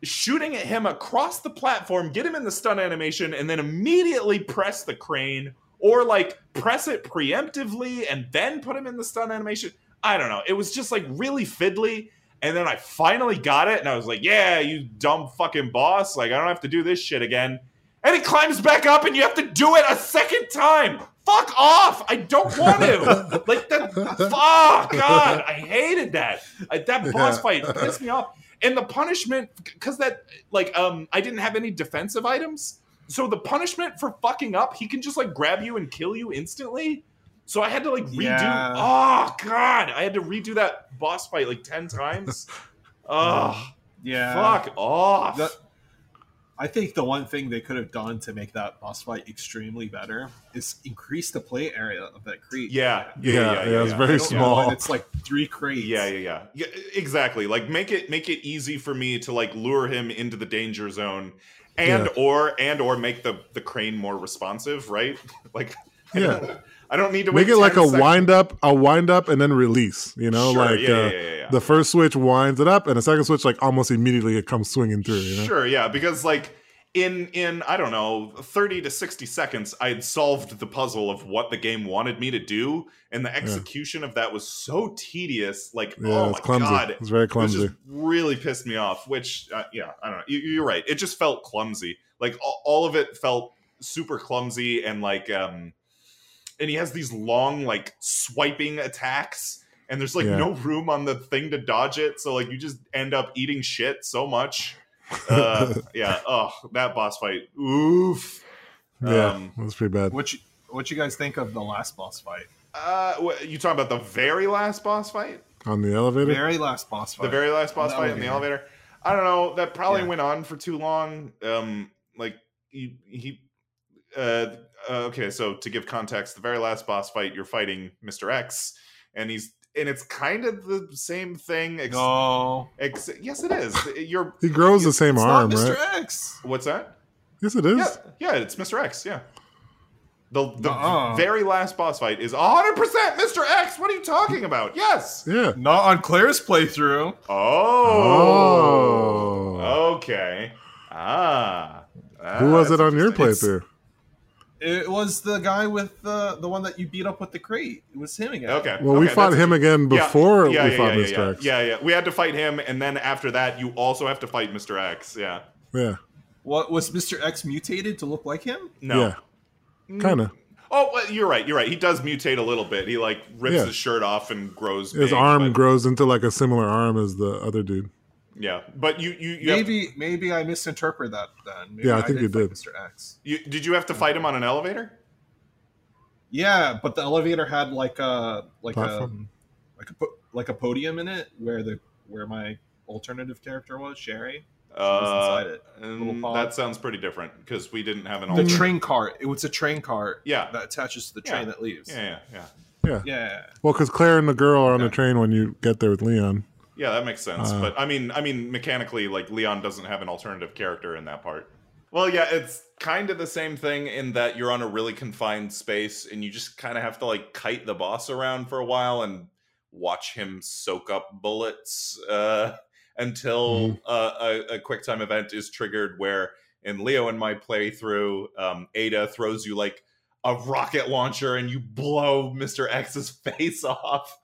[SPEAKER 2] shooting at him across the platform, get him in the stun animation, and then immediately press the crane, or like press it preemptively and then put him in the stun animation. I don't know. It was just like really fiddly. And then I finally got it, and I was like, "Yeah, you dumb fucking boss! Like I don't have to do this shit again." And he climbs back up, and you have to do it a second time. Fuck off! I don't want to. like that. Fuck God! I hated that. I, that boss
[SPEAKER 1] Yeah.
[SPEAKER 2] fight pissed me off. And the punishment, because that, like, um, I didn't have any defensive items, so the punishment for fucking up, he can just like grab you and kill you instantly. So I had to like redo.
[SPEAKER 3] Yeah.
[SPEAKER 2] Oh God! I had to redo that boss fight like ten times. Oh,
[SPEAKER 3] Yeah,
[SPEAKER 2] fuck off!
[SPEAKER 3] That- I think the one thing they could have done to make that boss fight extremely better is increase the play area of that crate.
[SPEAKER 2] yeah, yeah,
[SPEAKER 1] Yeah,
[SPEAKER 2] yeah,
[SPEAKER 1] yeah,
[SPEAKER 2] yeah,
[SPEAKER 1] it's
[SPEAKER 2] yeah.
[SPEAKER 1] very
[SPEAKER 2] I don't-
[SPEAKER 3] You know,
[SPEAKER 1] small.
[SPEAKER 3] it's like three crates.
[SPEAKER 2] Yeah, yeah, yeah, yeah. Exactly. Like make it make it easy for me to like lure him into the danger zone, and
[SPEAKER 1] Yeah.
[SPEAKER 2] or and or make the the crane more responsive. Right? like
[SPEAKER 1] Yeah.
[SPEAKER 2] I don't need to
[SPEAKER 1] Make it like a
[SPEAKER 2] seconds.
[SPEAKER 1] wind up, a wind up, and then release. You know,
[SPEAKER 2] Sure,
[SPEAKER 1] like
[SPEAKER 2] yeah,
[SPEAKER 1] uh,
[SPEAKER 2] yeah, yeah,
[SPEAKER 1] the first switch winds it up, and the second switch like almost immediately it comes swinging through. You know?
[SPEAKER 2] Sure, yeah, because like in in I don't know, 30 to 60 seconds I had solved the puzzle of what the game wanted me to do and the execution of that was so tedious like oh my
[SPEAKER 1] clumsy.
[SPEAKER 2] god.
[SPEAKER 1] It's very
[SPEAKER 2] It was very
[SPEAKER 1] clumsy.
[SPEAKER 2] just really pissed me off, which uh, yeah, I don't know. You, you're right. It just felt clumsy. Like all, all of it felt super clumsy and like um and he has these long like swiping attacks and there's like
[SPEAKER 1] Yeah.
[SPEAKER 2] no room on the thing to dodge it so like you just end up eating shit so much uh yeah oh that boss fight oof
[SPEAKER 1] yeah,
[SPEAKER 2] um,
[SPEAKER 1] that's pretty bad.
[SPEAKER 3] What you what you guys think of the last boss fight?
[SPEAKER 2] uh what, you talking about the very last boss fight
[SPEAKER 1] On the elevator.
[SPEAKER 3] Very last boss fight.
[SPEAKER 2] the very last boss
[SPEAKER 3] The
[SPEAKER 2] fight in the
[SPEAKER 3] elevator.
[SPEAKER 2] elevator i don't know that probably
[SPEAKER 3] Yeah.
[SPEAKER 2] went on for too long um like he he uh okay so to give context the very last boss fight you're fighting mr x and he's and it's kind of the same thing ex-
[SPEAKER 3] No,
[SPEAKER 2] ex- yes it is you're
[SPEAKER 1] he grows the same
[SPEAKER 3] it's
[SPEAKER 1] arm,
[SPEAKER 3] not Mr.
[SPEAKER 1] right?
[SPEAKER 3] X.
[SPEAKER 2] what's that
[SPEAKER 1] Yes, it is.
[SPEAKER 2] Yeah, yeah, it's Mr. X. Yeah. The the
[SPEAKER 3] Nuh-uh.
[SPEAKER 2] very last boss fight is 100% Mr. X. What are you talking about? Yes.
[SPEAKER 1] Yeah.
[SPEAKER 3] Not on Claire's playthrough.
[SPEAKER 2] Oh.
[SPEAKER 1] Oh.
[SPEAKER 2] Okay. Ah.
[SPEAKER 1] Who was it on your
[SPEAKER 3] It's-
[SPEAKER 1] playthrough?
[SPEAKER 3] It was the guy with the the one that you beat up with the crate. It was him again.
[SPEAKER 2] Okay.
[SPEAKER 1] Well, we fought him again
[SPEAKER 2] yeah,
[SPEAKER 1] before
[SPEAKER 2] yeah,
[SPEAKER 1] we
[SPEAKER 2] yeah,
[SPEAKER 1] fought
[SPEAKER 2] yeah,
[SPEAKER 1] Mr.
[SPEAKER 2] yeah,
[SPEAKER 1] X.
[SPEAKER 2] Yeah, yeah. We had to fight him, and then after that, you also have to fight Mr. X. Yeah.
[SPEAKER 1] Yeah.
[SPEAKER 3] What was Mr. X mutated to look like him?
[SPEAKER 2] No.
[SPEAKER 1] Yeah. Mm. Kind of.
[SPEAKER 2] Oh, well, you're right. You're right. He does mutate a little bit. He like rips
[SPEAKER 1] Yeah.
[SPEAKER 2] his shirt off and grows.
[SPEAKER 1] His
[SPEAKER 2] big,
[SPEAKER 1] arm
[SPEAKER 2] but-
[SPEAKER 1] grows into like a similar arm as the other dude.
[SPEAKER 2] Yeah, but you you you, have-
[SPEAKER 3] maybe maybe I misinterpret that then. Maybe
[SPEAKER 1] Yeah, I think you did.
[SPEAKER 3] Mr. X.
[SPEAKER 2] you did you have to fight him on an elevator?
[SPEAKER 3] Yeah, but the elevator had like a like a like a like a podium in it where the where my alternative character was Sherry.
[SPEAKER 2] Uh,
[SPEAKER 3] inside it.
[SPEAKER 2] and
[SPEAKER 3] Little pod.
[SPEAKER 2] that sounds pretty different because we didn't have an
[SPEAKER 3] The
[SPEAKER 2] alternate.
[SPEAKER 3] train cart. It was a train cart
[SPEAKER 2] Yeah,
[SPEAKER 3] that attaches to the
[SPEAKER 2] Yeah.
[SPEAKER 3] train that leaves.
[SPEAKER 2] yeah, yeah, yeah.
[SPEAKER 3] Yeah. yeah.
[SPEAKER 1] Well, because Claire and the girl are on the train when you get there with Leon.
[SPEAKER 2] Yeah, that makes sense.
[SPEAKER 1] Uh,
[SPEAKER 2] but I mean, I mean, mechanically, like Leon doesn't have an alternative character in that part. Well, yeah, it's kind of the same thing in that you're on a really confined space and you just kind of have to like kite the boss around for a while and watch him soak up bullets uh, until uh, a, a quick time event is triggered. Where in Leo and my playthrough, um, Ada throws you like a rocket launcher and you blow Mister X's face off.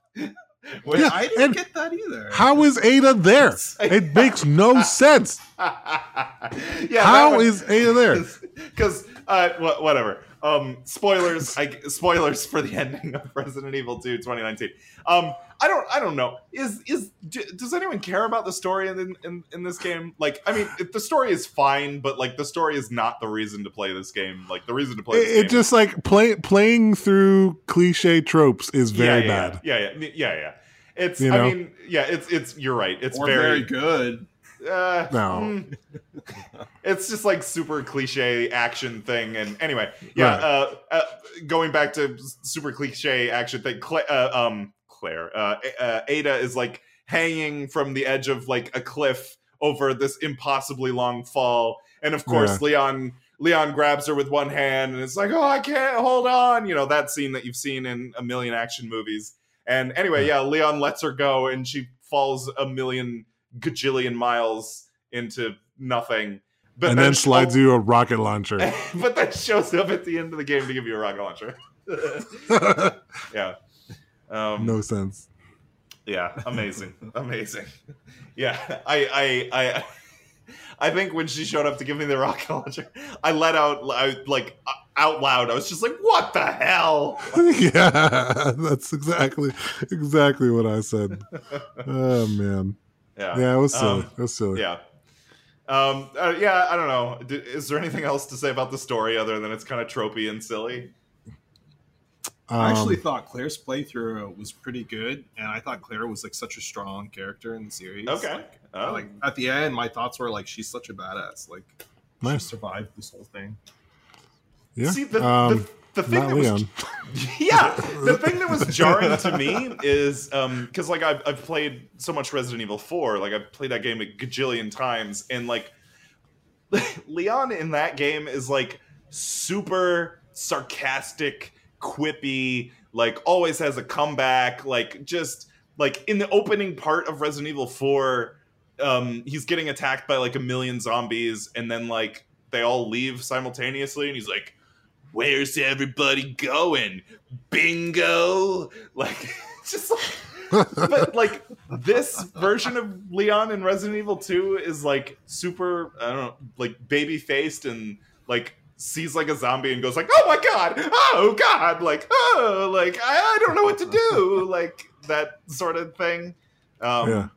[SPEAKER 2] Which-
[SPEAKER 1] Yeah,
[SPEAKER 3] I didn't get that either.
[SPEAKER 1] How is Ada there? It makes no sense.
[SPEAKER 2] yeah,
[SPEAKER 1] How is Ada there?
[SPEAKER 2] Because uh, wha- whatever. Um, spoilers. I spoilers for the ending of Resident Evil 2 2019. Um, I don't. I don't know. Is is d- does anyone care about the story in in, in this game? Like, I mean, if the story is fine, but like the story is not the reason to play this game. Like the reason to play this
[SPEAKER 1] It, it just like play, playing through cliche tropes is very
[SPEAKER 2] yeah,
[SPEAKER 1] bad.
[SPEAKER 2] Yeah, yeah, yeah, yeah, yeah. It's.
[SPEAKER 1] You
[SPEAKER 2] I
[SPEAKER 1] know?
[SPEAKER 2] mean, yeah. It's. It's. You're right. It's
[SPEAKER 3] or
[SPEAKER 2] very.
[SPEAKER 3] very good.
[SPEAKER 2] Uh,
[SPEAKER 1] No.
[SPEAKER 2] mm. it's just like super cliche action thing. And anyway, yeah.
[SPEAKER 1] Right.
[SPEAKER 2] Uh, uh, going back to super cliche action thing. Cla- uh, um, Claire, uh, uh, Ada is like hanging from the edge of like a cliff over this impossibly long fall, and of course, Leon. Leon grabs her with one hand and it's like, oh, I can't hold on. You know, that scene that you've seen in a million action movies. And anyway, yeah, Leon lets her go and she falls a million gajillion miles into nothing. But
[SPEAKER 1] and then slides you a rocket launcher.
[SPEAKER 2] but that shows up at the end of the game to give you a rocket launcher. yeah. Um,
[SPEAKER 1] no sense.
[SPEAKER 2] Yeah, amazing, amazing. Yeah, I, I, I, I think when she showed up to give me the rocket launcher, I let out, I, like, out loud. I was just like, "What the hell?"
[SPEAKER 1] yeah, that's exactly exactly what I said. Oh man,
[SPEAKER 2] Yeah,
[SPEAKER 1] yeah, it was silly.
[SPEAKER 2] Um,
[SPEAKER 1] it was silly.
[SPEAKER 2] yeah. Um, uh, yeah, I don't know. D- Is there anything else to say about the story other than it's kind of tropey and silly?
[SPEAKER 3] I actually
[SPEAKER 1] Um,
[SPEAKER 3] thought Claire's playthrough was pretty good, and I thought Claire was like such a strong character in the series.
[SPEAKER 2] Okay.
[SPEAKER 3] Like,
[SPEAKER 2] Oh.
[SPEAKER 3] like at the end, my thoughts were like, she's such a badass. Like, she survived this whole thing.
[SPEAKER 1] yeah.
[SPEAKER 2] See, the,
[SPEAKER 1] um,
[SPEAKER 2] the, the thing
[SPEAKER 1] not
[SPEAKER 2] that was yeah the thing that was jarring to me is um because like I've, I've played so much resident evil 4 like i've played that game a gajillion times and like leon in that game is like super sarcastic quippy like always has a comeback like just like in the opening part of resident evil 4 um he's getting attacked by like a million zombies and then like they all leave simultaneously and he's like where's everybody going? Bingo! Like, just like, but like this version of Leon in Resident Evil 2 is like super, I don't know, like baby faced and like sees like a zombie and goes like, oh my god, oh god, like, oh, like, I, I don't know what to do, like that sort of thing. Um,
[SPEAKER 1] yeah,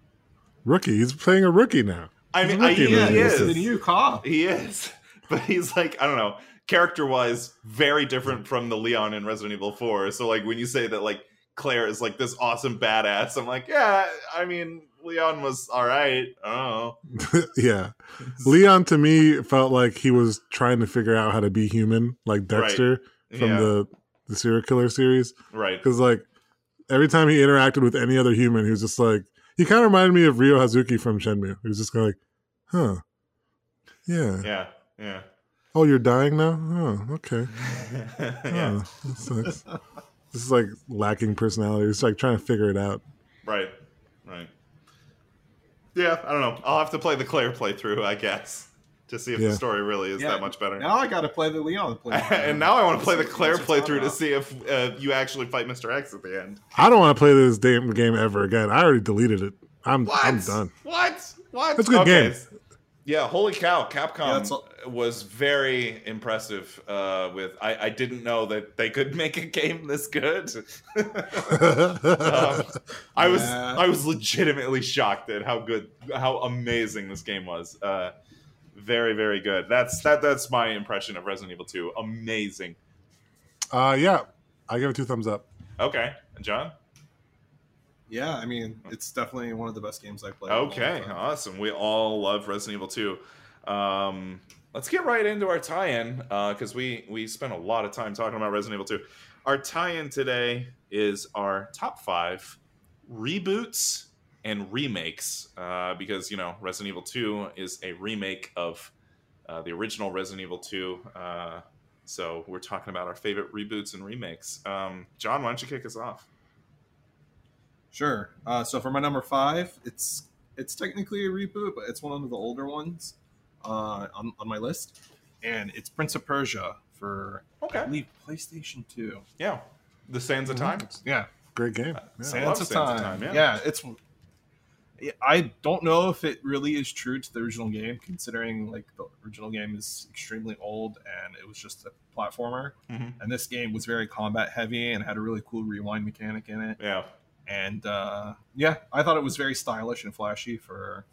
[SPEAKER 1] rookie. He's playing a rookie now.
[SPEAKER 2] I
[SPEAKER 1] He's
[SPEAKER 2] mean,
[SPEAKER 1] a
[SPEAKER 2] I,
[SPEAKER 1] rookie
[SPEAKER 2] he,
[SPEAKER 1] in
[SPEAKER 2] he
[SPEAKER 1] this.
[SPEAKER 2] is.
[SPEAKER 3] the new cop.
[SPEAKER 2] He is, but he's like I don't know, character wise, very different from the Leon in Resident Evil Four. So like when you say that like Claire is like this awesome badass, I'm like, yeah, I mean Leon was all right. Oh,
[SPEAKER 1] yeah, Leon to me felt like he was trying to figure out how to be human, like Dexter from
[SPEAKER 2] yeah,
[SPEAKER 1] the the serial killer series.
[SPEAKER 2] right.
[SPEAKER 1] Because like every time he interacted with any other human, he was just like he kind of reminded me of Ryo Hazuki from Shenmue. He was just kind of like, huh, yeah.
[SPEAKER 2] Yeah, yeah,
[SPEAKER 1] Oh, you're dying now? Oh, okay.
[SPEAKER 2] yeah.
[SPEAKER 1] Oh, this is like lacking personality. It's like trying to figure it out.
[SPEAKER 2] Right, right. Yeah, I don't know. I'll have to play the Claire playthrough, I guess, to see if
[SPEAKER 1] Yeah.
[SPEAKER 2] the story really is
[SPEAKER 3] Yeah.
[SPEAKER 2] that much better.
[SPEAKER 3] Now I got to play the Leon playthrough.
[SPEAKER 2] and now I want to play the
[SPEAKER 3] That's
[SPEAKER 2] Claire
[SPEAKER 3] what it's all
[SPEAKER 2] playthrough to see if uh, you actually fight Mr. X at the end.
[SPEAKER 1] I don't want to play this damn game ever again. I already deleted it. I'm
[SPEAKER 2] What?
[SPEAKER 1] I'm done.
[SPEAKER 2] What? What?
[SPEAKER 1] It's a good game.
[SPEAKER 2] Yeah, holy cow! Capcom
[SPEAKER 3] all-
[SPEAKER 2] was very impressive. Uh, with I, I didn't know that they could make a game this good. Um, I was
[SPEAKER 3] Yeah.
[SPEAKER 2] I was legitimately shocked at how good, how amazing this game was. Uh, very very good. That's that that's my impression of Resident Evil Two. Amazing.
[SPEAKER 1] uh, yeah, I give it two thumbs up.
[SPEAKER 2] Okay, and John.
[SPEAKER 3] Yeah, I mean, it's definitely one of the best games I played. in a long
[SPEAKER 2] Okay, awesome. We all love Resident Evil 2. Um, let's get right into our tie-in because we we spent a lot of time talking about Resident Evil 2. Our tie-in today is our top five reboots and remakes uh, because you know Resident Evil 2 is a remake of uh, the original Resident Evil 2. Uh, so we're talking about our favorite reboots and remakes. Um, John, why don't you kick us off?
[SPEAKER 3] Sure. Uh, so for my number five, it's it's technically a reboot, but it's one of the older ones uh, on, on my list, and it's Prince of Persia for I
[SPEAKER 2] Okay,
[SPEAKER 3] believe PlayStation Two.
[SPEAKER 2] yeah, The Sands of
[SPEAKER 1] Mhm.
[SPEAKER 2] Time.
[SPEAKER 3] Yeah,
[SPEAKER 1] Great game. Yeah.
[SPEAKER 3] Sands, of,
[SPEAKER 2] Sands of
[SPEAKER 3] Time.
[SPEAKER 2] Time, yeah.
[SPEAKER 3] yeah. it's. I don't know if it really is true to the original game, considering like the original game is extremely old and it was just a platformer,
[SPEAKER 2] Mhm.
[SPEAKER 3] and this game was very combat heavy and had a really cool rewind mechanic in it.
[SPEAKER 2] Yeah.
[SPEAKER 3] And uh, yeah, I thought it was very stylish and flashy for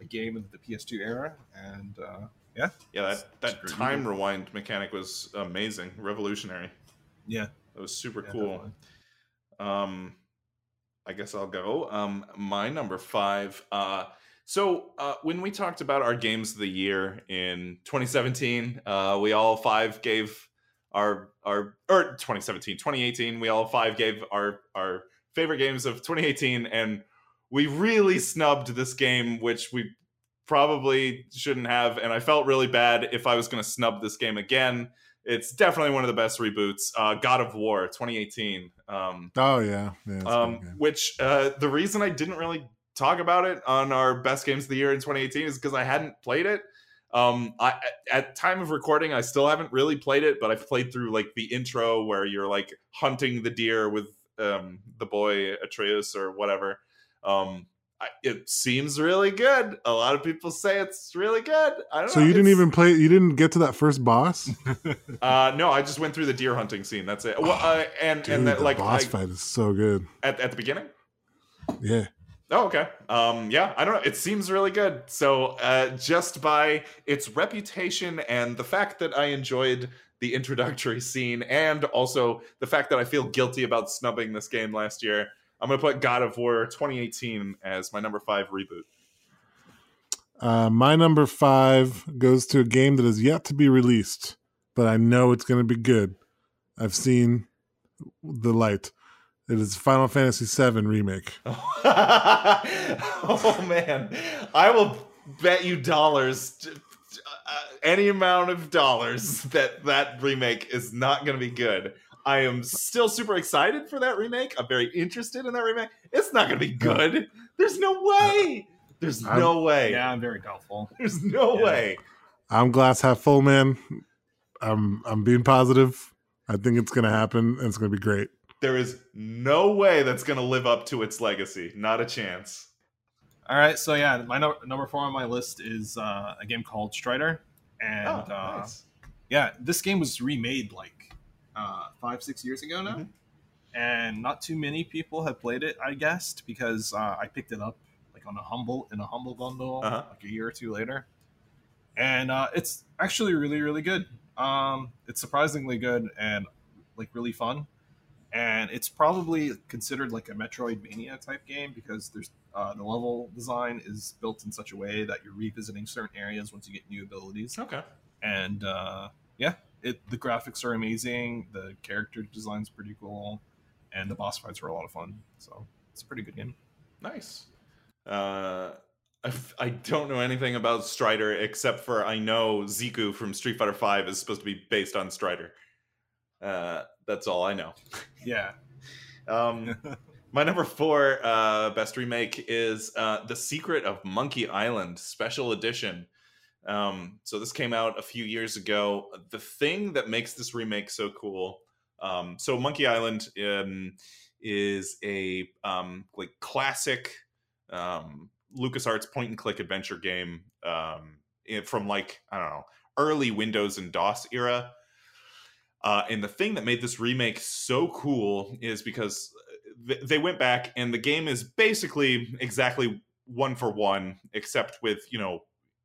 [SPEAKER 3] a game of the PS2 era, and uh, yeah,
[SPEAKER 2] Yeah, that, that time rewind mechanic was amazing, revolutionary.
[SPEAKER 3] yeah,
[SPEAKER 2] It was super
[SPEAKER 3] yeah,
[SPEAKER 2] cool. Um, I guess I'll go. Um, my number five. Uh, so uh, when we talked about our games of the year in 2017, uh, we all five gave our our or 2017, 2018, we all five gave our our favorite games of 2018, and we really snubbed this game, which we probably shouldn't have. And I felt really bad if I was going to snub this game again. It's definitely one of the best reboots. Uh, God of War 2018. Um,
[SPEAKER 1] Oh yeah, yeah.
[SPEAKER 2] um, which uh, the reason I didn't really talk about it on our best games of the year in 2018 is because I hadn't played it. Um, I at- at time of recording, I still haven't really played it, but I've played through like the intro where you're like hunting the deer with um, the boy Atreus or whatever. Um, I, it seems really good. A lot of people say it's really good. I don't
[SPEAKER 1] So
[SPEAKER 2] know.
[SPEAKER 1] you didn't even play. You didn't get to that first boss.
[SPEAKER 2] Uh, no, I just went through the deer hunting scene. That's it. Well, uh, and
[SPEAKER 1] Dude,
[SPEAKER 2] and that
[SPEAKER 1] the
[SPEAKER 2] like
[SPEAKER 1] boss
[SPEAKER 2] I-
[SPEAKER 1] fight is so good.
[SPEAKER 2] at at the beginning.
[SPEAKER 1] Yeah.
[SPEAKER 2] Oh, okay. Um, yeah, I don't know. It seems really good. So, uh, just by its reputation and the fact that I enjoyed the introductory scene, and also the fact that I feel guilty about snubbing this game last year, I'm gonna put God of War 2018 as my number five reboot.
[SPEAKER 1] Uh, my number five goes to a game that is yet to be released, but I know it's going to be good. I've seen the light. It is Final Fantasy VII remake.
[SPEAKER 2] oh man, I will bet you dollars, Uh, any amount of dollars, that that remake is not going to be good. I am still super excited for that remake. I'm very interested in that remake. It's not going to be good. There's no way. There's
[SPEAKER 1] I'm-
[SPEAKER 2] no way.
[SPEAKER 3] yeah, I'm very doubtful.
[SPEAKER 2] There's no
[SPEAKER 3] Yeah.
[SPEAKER 2] way.
[SPEAKER 1] I'm glass half full, man. I'm I'm being positive. I think it's going to happen, and it's going to be great.
[SPEAKER 2] There is no way that's going to live up to its legacy. Not a chance.
[SPEAKER 3] All right, so yeah, my no- number four on my list is uh, a game called Strider, and
[SPEAKER 2] oh,
[SPEAKER 3] uh,
[SPEAKER 2] nice.
[SPEAKER 3] yeah, this game was remade like uh, five, six years ago now,
[SPEAKER 2] Mhm.
[SPEAKER 3] and not too many people have played it, I guessed, because uh, I picked it up like on a humble in a humble bundle
[SPEAKER 2] Uh-huh.
[SPEAKER 3] like a year or two later, and uh, it's actually really, really good. Um, it's surprisingly good and like really fun, and it's probably considered like a Metroidvania type game because there's uh, the level design is built in such a way that you're revisiting certain areas once you get new abilities
[SPEAKER 2] Okay.
[SPEAKER 3] and uh, yeah, it the graphics are amazing, the character design's pretty cool, and the boss fights were a lot of fun. So it's a pretty good game.
[SPEAKER 2] Nice. Uh, I f- I don't know anything about Strider except for I know Zeku from Street Fighter Five is supposed to be based on Strider. Uh, that's all I know.
[SPEAKER 3] Yeah,
[SPEAKER 2] Um, my number four uh, best remake is uh, The Secret of Monkey Island Special Edition. Um, so this came out a few years ago. The thing that makes this remake so cool, um, so Monkey Island um, is a um, like classic um, LucasArts point and click adventure game um, from like I don't know early Windows and DOS era. Uh, and the thing that made this remake so cool is because th- they went back and the game is basically exactly one for one, except with you know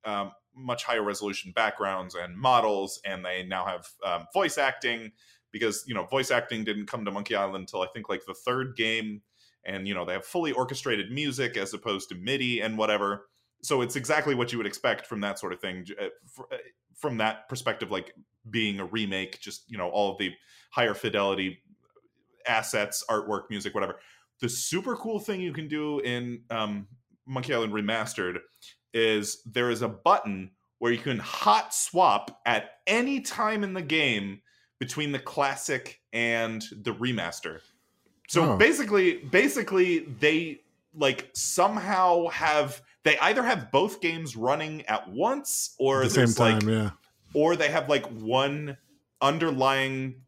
[SPEAKER 2] um, much higher resolution backgrounds and models, and they now have um, voice acting because you know voice acting didn't come to Monkey Island until I think like the third game, and you know they have fully orchestrated music as opposed to MIDI and whatever. So it's exactly what you would expect from that sort of thing. uh, uh, From that perspective, like being a remake, just you know all of the higher fidelity assets, artwork, music, whatever. The super cool thing you can do in um, Monkey Island Remastered is there is a button where you can hot swap at any time in the game between the classic and the remaster. So
[SPEAKER 1] Oh.
[SPEAKER 2] basically, basically they like somehow have they either have both games running at once or
[SPEAKER 1] At the same
[SPEAKER 2] there's like
[SPEAKER 1] time, yeah.
[SPEAKER 2] or they have like one underlying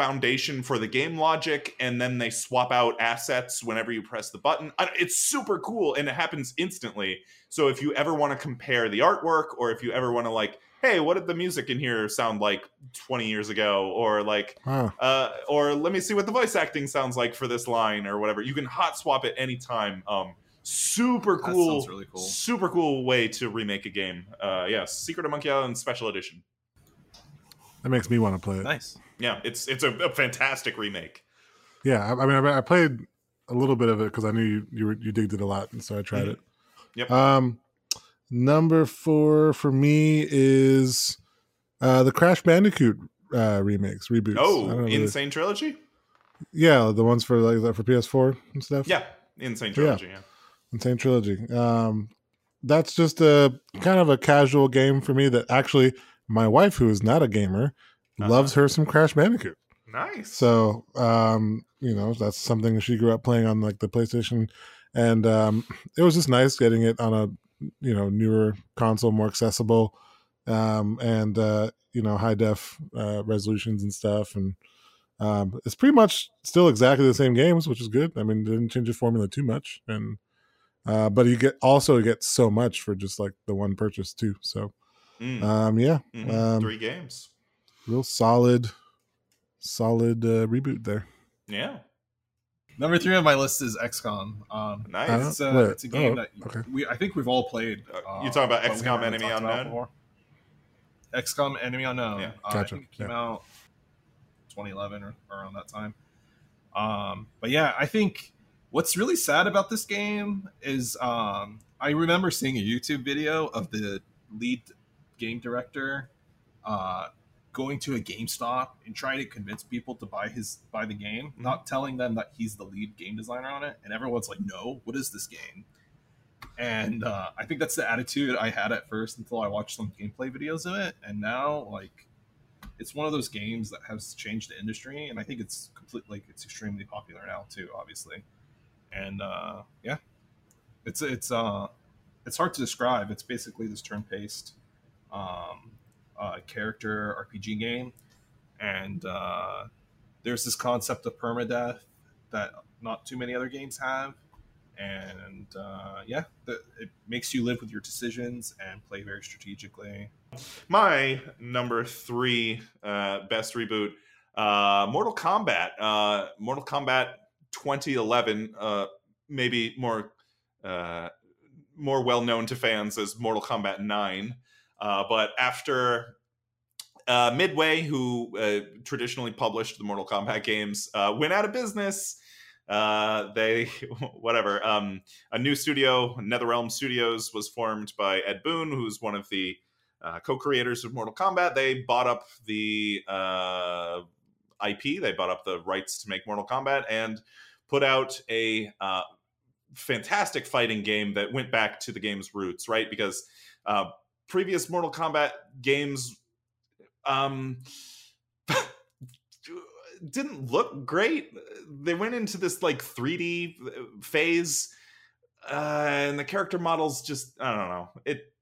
[SPEAKER 2] foundation for the game logic and then they swap out assets whenever you press the button. It's super cool and it happens instantly. So if you ever want to compare the artwork or if you ever want to like hey what did the music in here sound like 20 years ago? or like
[SPEAKER 1] Wow.
[SPEAKER 2] uh, or let me see what the voice acting sounds like for this line or whatever. You can hot swap it any time um super
[SPEAKER 3] That
[SPEAKER 2] cool
[SPEAKER 3] sounds really cool.
[SPEAKER 2] super cool way to remake a game. Uh yeah secret of monkey island special edition
[SPEAKER 1] That makes me want to play it.
[SPEAKER 3] Nice.
[SPEAKER 2] yeah it's it's a, a fantastic remake
[SPEAKER 1] Yeah, I, I mean, I, I played a little bit of it because I knew you you, were, you digged it a lot, and so I tried
[SPEAKER 2] Mhm.
[SPEAKER 1] it.
[SPEAKER 2] Yep.
[SPEAKER 1] Um, number four for me is uh the Crash Bandicoot uh remakes reboots.
[SPEAKER 2] Oh insane trilogy
[SPEAKER 1] yeah, the ones for like that for PS4 and stuff.
[SPEAKER 2] yeah insane
[SPEAKER 1] Yeah.
[SPEAKER 2] trilogy yeah,
[SPEAKER 1] Insane Trilogy. Um, that's just a kind of a casual game for me. That actually, my wife, who is not a gamer,
[SPEAKER 2] Uh-huh.
[SPEAKER 1] loves her some Crash Bandicoot.
[SPEAKER 2] nice
[SPEAKER 1] So, um, you know, that's something she grew up playing on like the PlayStation, and um, it was just nice getting it on a you know newer console, more accessible, um, and uh, you know high def uh, resolutions and stuff, and um, it's pretty much still exactly the same games, which is good. I mean, they didn't change the formula too much, and uh, but you get also you get so much for just like the one purchase too. So,
[SPEAKER 2] Mm,
[SPEAKER 1] um, yeah,
[SPEAKER 2] mhm,
[SPEAKER 1] um,
[SPEAKER 2] three games
[SPEAKER 1] real solid, solid uh, reboot there.
[SPEAKER 2] yeah
[SPEAKER 3] Number three on my list is XCOM. Um,
[SPEAKER 2] nice
[SPEAKER 3] it's, a, it's a game
[SPEAKER 1] oh,
[SPEAKER 3] that
[SPEAKER 1] okay.
[SPEAKER 3] we I think we've all played.
[SPEAKER 2] Uh, you talking about
[SPEAKER 3] but
[SPEAKER 2] XCOM Enemy Unknown?
[SPEAKER 3] before. XCOM Enemy Unknown.
[SPEAKER 2] Yeah.
[SPEAKER 3] Uh, I
[SPEAKER 1] Gotcha,
[SPEAKER 3] think it came
[SPEAKER 1] yeah.
[SPEAKER 3] out 2011 or around that time. Um, but yeah, I think what's really sad about this game is um, I remember seeing a YouTube video of the lead game director uh, going to a GameStop and trying to convince people to buy his buy the game, not telling them that he's the lead game designer on it, and everyone's like, "No, what is this game?" And uh, I think that's the attitude I had at first until I watched some gameplay videos of it, and now like it's one of those games that has changed the industry, and I think it's completely like it's extremely popular now too, obviously. And uh, yeah, it's it's uh it's hard to describe. It's basically this turn-based um, uh, character RPG game, and uh, there's this concept of permadeath that not too many other games have, and uh, yeah, the, it makes you live with your decisions and play very strategically.
[SPEAKER 2] my number three uh, best reboot uh, mortal kombat uh, mortal kombat 2011 uh, maybe more more well known to fans as mortal kombat 9 uh, but after uh, midway who uh, traditionally published the mortal kombat games uh, went out of business uh, they whatever um, a new studio netherrealm studios was formed by ed boon who's one of the co-creators of Mortal Kombat. They bought up the IP. They bought up the rights to make Mortal Kombat and put out a fantastic fighting game that went back to the game's roots, right? Because uh, previous Mortal Kombat games um, didn't look great. They went into this like 3D phase, uh, and the character models just I don't know it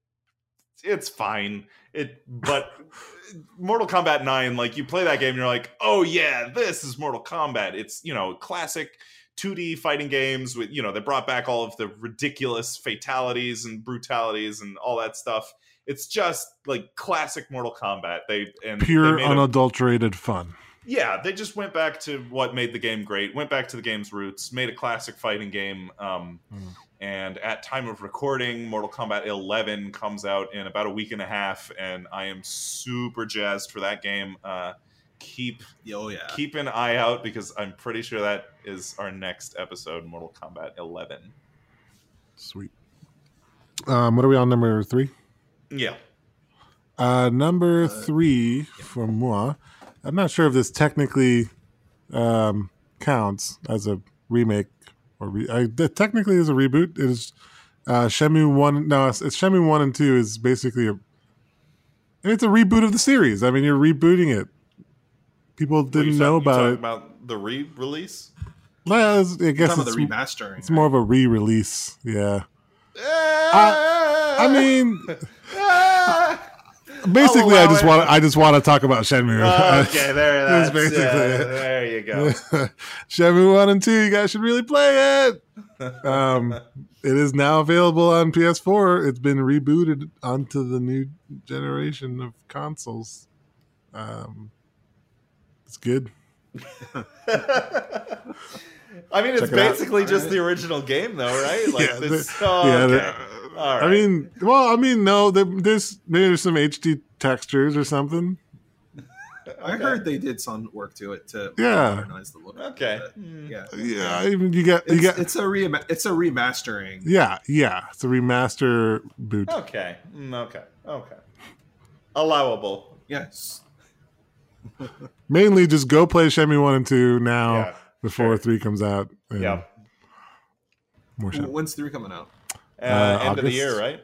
[SPEAKER 2] it's fine. It but Mortal Kombat 9 like you play that game and you're like, "Oh yeah, this is Mortal Kombat." It's, you know, classic 2D fighting games with you know they brought back all of the ridiculous fatalities and brutalities and all that stuff. It's just like classic Mortal Kombat. They and
[SPEAKER 1] Pure,
[SPEAKER 2] they made a-
[SPEAKER 1] unadulterated fun.
[SPEAKER 2] yeah, they just went back to what made the game great. Went back to the game's roots. Made a classic fighting game. Um,
[SPEAKER 1] Mm.
[SPEAKER 2] And at time of recording, Mortal Kombat 11 comes out in about a week and a half, and I am super jazzed for that game. Uh, keep
[SPEAKER 3] Oh yeah.
[SPEAKER 2] keep an eye out because I'm pretty sure that is our next episode, Mortal Kombat 11.
[SPEAKER 1] Sweet. Um, what are we on number three?
[SPEAKER 2] Yeah.
[SPEAKER 1] Uh, number
[SPEAKER 3] Uh,
[SPEAKER 1] three for moi. I'm not sure if this technically um, counts as a remake or re- I, technically is a reboot. It is uh, Shenmue one. No, it's, it's Shenmue one and two is basically a. It's a reboot of the series. I mean, you're rebooting it. People didn't know about
[SPEAKER 2] talking
[SPEAKER 1] it.
[SPEAKER 2] about the re-release.
[SPEAKER 1] Well, it's- I guess it's,
[SPEAKER 3] the remastering.
[SPEAKER 1] it's more of a re-release. Yeah.
[SPEAKER 2] I,
[SPEAKER 1] I mean, basically, I just want I just want to talk about Shenmue.
[SPEAKER 2] okay, there.
[SPEAKER 1] That's
[SPEAKER 2] That's,
[SPEAKER 1] basically
[SPEAKER 2] uh,
[SPEAKER 1] it.
[SPEAKER 2] There you go.
[SPEAKER 1] Shenmue one and two, you guys should really play it. Um, it is now available on PS4. It's been rebooted onto the new generation of consoles. Um, it's good.
[SPEAKER 2] I mean, it's
[SPEAKER 1] Check it out.
[SPEAKER 2] basically just
[SPEAKER 3] Alright.
[SPEAKER 2] the original game, though, right? Like
[SPEAKER 1] Yeah,
[SPEAKER 2] this.
[SPEAKER 1] the-
[SPEAKER 2] oh,
[SPEAKER 1] yeah,
[SPEAKER 2] okay.
[SPEAKER 1] the-
[SPEAKER 2] All right.
[SPEAKER 1] I mean, well, I mean, no, there, there's maybe there's some HD textures or something.
[SPEAKER 3] I heard they did some work to it to
[SPEAKER 1] Yeah.
[SPEAKER 3] modernize the look.
[SPEAKER 2] Okay.
[SPEAKER 3] it.
[SPEAKER 2] Mm.
[SPEAKER 3] Yeah.
[SPEAKER 1] Yeah, I you get you
[SPEAKER 3] It's,
[SPEAKER 1] get
[SPEAKER 3] it's a re it's a remastering.
[SPEAKER 1] yeah, yeah. It's a remaster boot.
[SPEAKER 2] Okay. Mm, Okay. Okay. Allowable.
[SPEAKER 3] Yes.
[SPEAKER 1] Mainly, just go play Shenmue one and two now
[SPEAKER 2] Yeah.
[SPEAKER 1] before
[SPEAKER 2] sure.
[SPEAKER 1] three comes out.
[SPEAKER 2] Yeah.
[SPEAKER 1] more Shenmue.
[SPEAKER 3] When's three coming out?
[SPEAKER 2] Uh,
[SPEAKER 1] Uh,
[SPEAKER 2] end of the year, right?